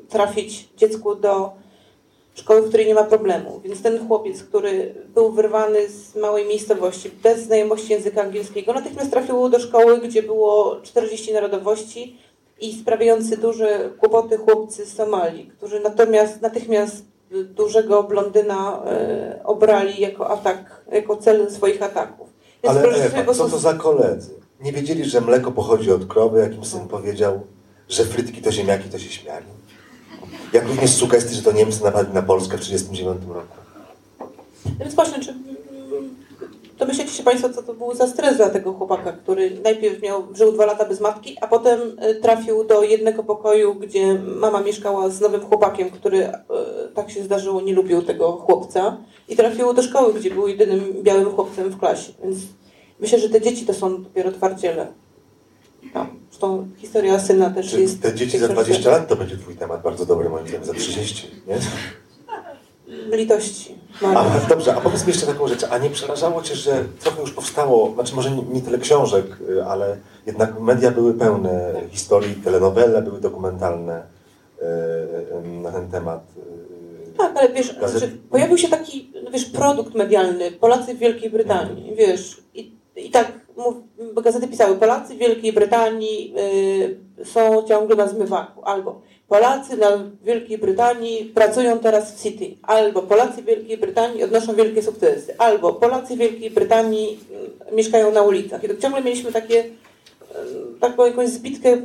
Speaker 3: trafić dziecku do szkoły, w której nie ma problemu. Więc ten chłopiec, który był wyrwany z małej miejscowości, bez znajomości języka angielskiego, natychmiast trafił do szkoły, gdzie było 40 narodowości i sprawiający duże kłopoty chłopcy z Somalii, którzy natomiast natychmiast dużego blondyna e, obrali jako atak, jako cel swoich ataków. Więc
Speaker 2: Ale Ewa, co to za koledzy? Nie wiedzieli, że mleko pochodzi od krowy, jak im syn powiedział, że frytki to ziemniaki, to się śmiali. Jak również sugestii, że to Niemcy napadli na Polskę w 1939 roku.
Speaker 3: Więc właśnie, czy domyślacie się Państwo, co to był za stres dla tego chłopaka, który najpierw miał, żył dwa lata bez matki, a potem y, trafił do jednego pokoju, gdzie mama mieszkała z nowym chłopakiem, który y, tak się zdarzyło, nie lubił tego chłopca i trafił do szkoły, gdzie był jedynym białym chłopcem w klasie. Więc myślę, że te dzieci to są dopiero twardziele. Tam. Zresztą historia syna też
Speaker 2: Czy
Speaker 3: jest...
Speaker 2: te dzieci za
Speaker 3: książce.
Speaker 2: 20 lat to będzie twój temat bardzo dobry, moim zdaniem, za 30, nie?
Speaker 3: Litości.
Speaker 2: A, dobrze, a powiedz mi jeszcze taką rzecz, a nie przerażało Cię, że trochę już powstało, znaczy może nie, nie tyle książek, y, ale jednak media były pełne historii, telenowele były dokumentalne y, y, na ten temat.
Speaker 3: Tak, ale wiesz, znaczy, pojawił się taki, no wiesz, produkt medialny, Polacy w Wielkiej Brytanii, wiesz, i, i tak gazety pisały, Polacy w Wielkiej Brytanii y, są ciągle na zmywaku, albo Polacy na Wielkiej Brytanii pracują teraz w City, albo Polacy w Wielkiej Brytanii odnoszą wielkie sukcesy, albo Polacy w Wielkiej Brytanii y, mieszkają na ulicach. I to ciągle mieliśmy takie, y, taką jakąś zbitkę,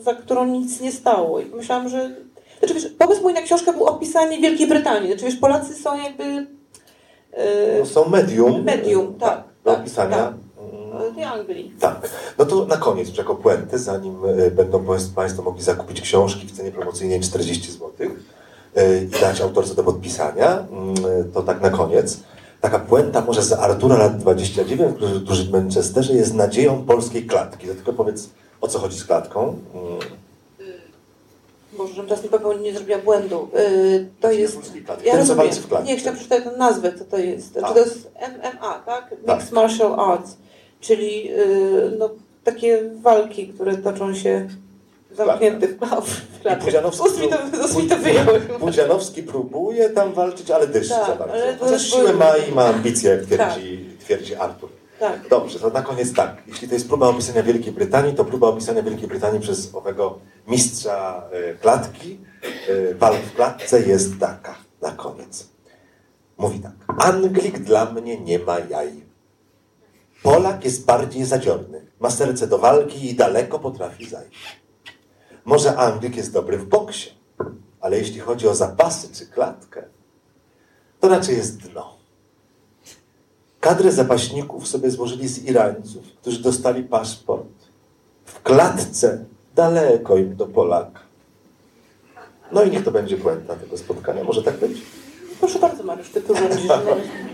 Speaker 3: za którą nic nie stało. I pomyślałam, że znaczy, wiesz, pomysł mój na książkę był opisanie Wielkiej Brytanii. Znaczy, wiesz, Polacy są jakby yy,
Speaker 2: No, są medium.
Speaker 3: medium, tak.
Speaker 2: Do
Speaker 3: tak,
Speaker 2: opisania.
Speaker 3: Tak, Tej Anglii.
Speaker 2: Tak. No to na koniec, już jako puentę, zanim y, będą Państwo- mogli zakupić książki w cenie promocyjnej 40 zł y, i dać autorce do podpisania, mm, to tak na koniec. Taka puenta może z Artura lat 29, który, który w Manchesterze jest nadzieją polskiej klatki. To tylko powiedz, o co chodzi z klatką. Mm,
Speaker 3: Boże, żebym teraz nie popełnił, nie zrobiła błędu. Yy, to jest... Ja rozumiem. Nie, chciałam przeczytać tę nazwę, co to jest. Znaczy,
Speaker 2: A.
Speaker 3: to jest MMA, tak? Mixed
Speaker 2: Tak.
Speaker 3: Martial Arts. Czyli yy, no, takie walki, które toczą się zamknięte w, <laughs>
Speaker 2: I
Speaker 3: klatce.
Speaker 2: Pudzianowski próbuje tam walczyć, ale dyszy
Speaker 3: Tak,
Speaker 2: za bardzo.
Speaker 3: ale
Speaker 2: Chociaż siłę ma i ma ambicje, jak twierdzi, twierdzi Artur.
Speaker 3: Tak.
Speaker 2: Dobrze, to na koniec tak. Jeśli to jest próba opisania Wielkiej Brytanii, to próba opisania Wielkiej Brytanii przez owego mistrza e, klatki, e, walk w klatce jest taka, na koniec. Mówi tak. Anglik dla mnie nie ma jaj. Polak jest bardziej zadziorny, ma serce do walki i daleko potrafi zajść. Może Anglik jest dobry w boksie, ale jeśli chodzi o zapasy czy klatkę, to raczej jest dno. Kadrę zapaśników sobie złożyli z Irańców, którzy dostali paszport. W klatce daleko im do Polaka. No i niech to będzie puenta tego spotkania. Może tak być?
Speaker 3: Proszę bardzo, Mariusz, ty tu rządzisz. <laughs>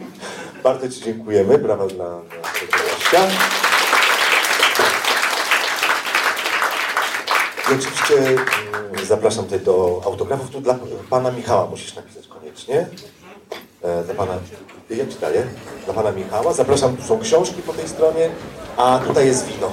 Speaker 2: Bardzo Ci dziękujemy. Brawa dla naszego gościa. I oczywiście mm, zapraszam tutaj do autografów. Tu dla Pana Michała musisz napisać koniecznie. E, Dla Pana... Ja Ci daję. Dla Pana Michała. Zapraszam, tu są książki po tej stronie, a tutaj jest wino.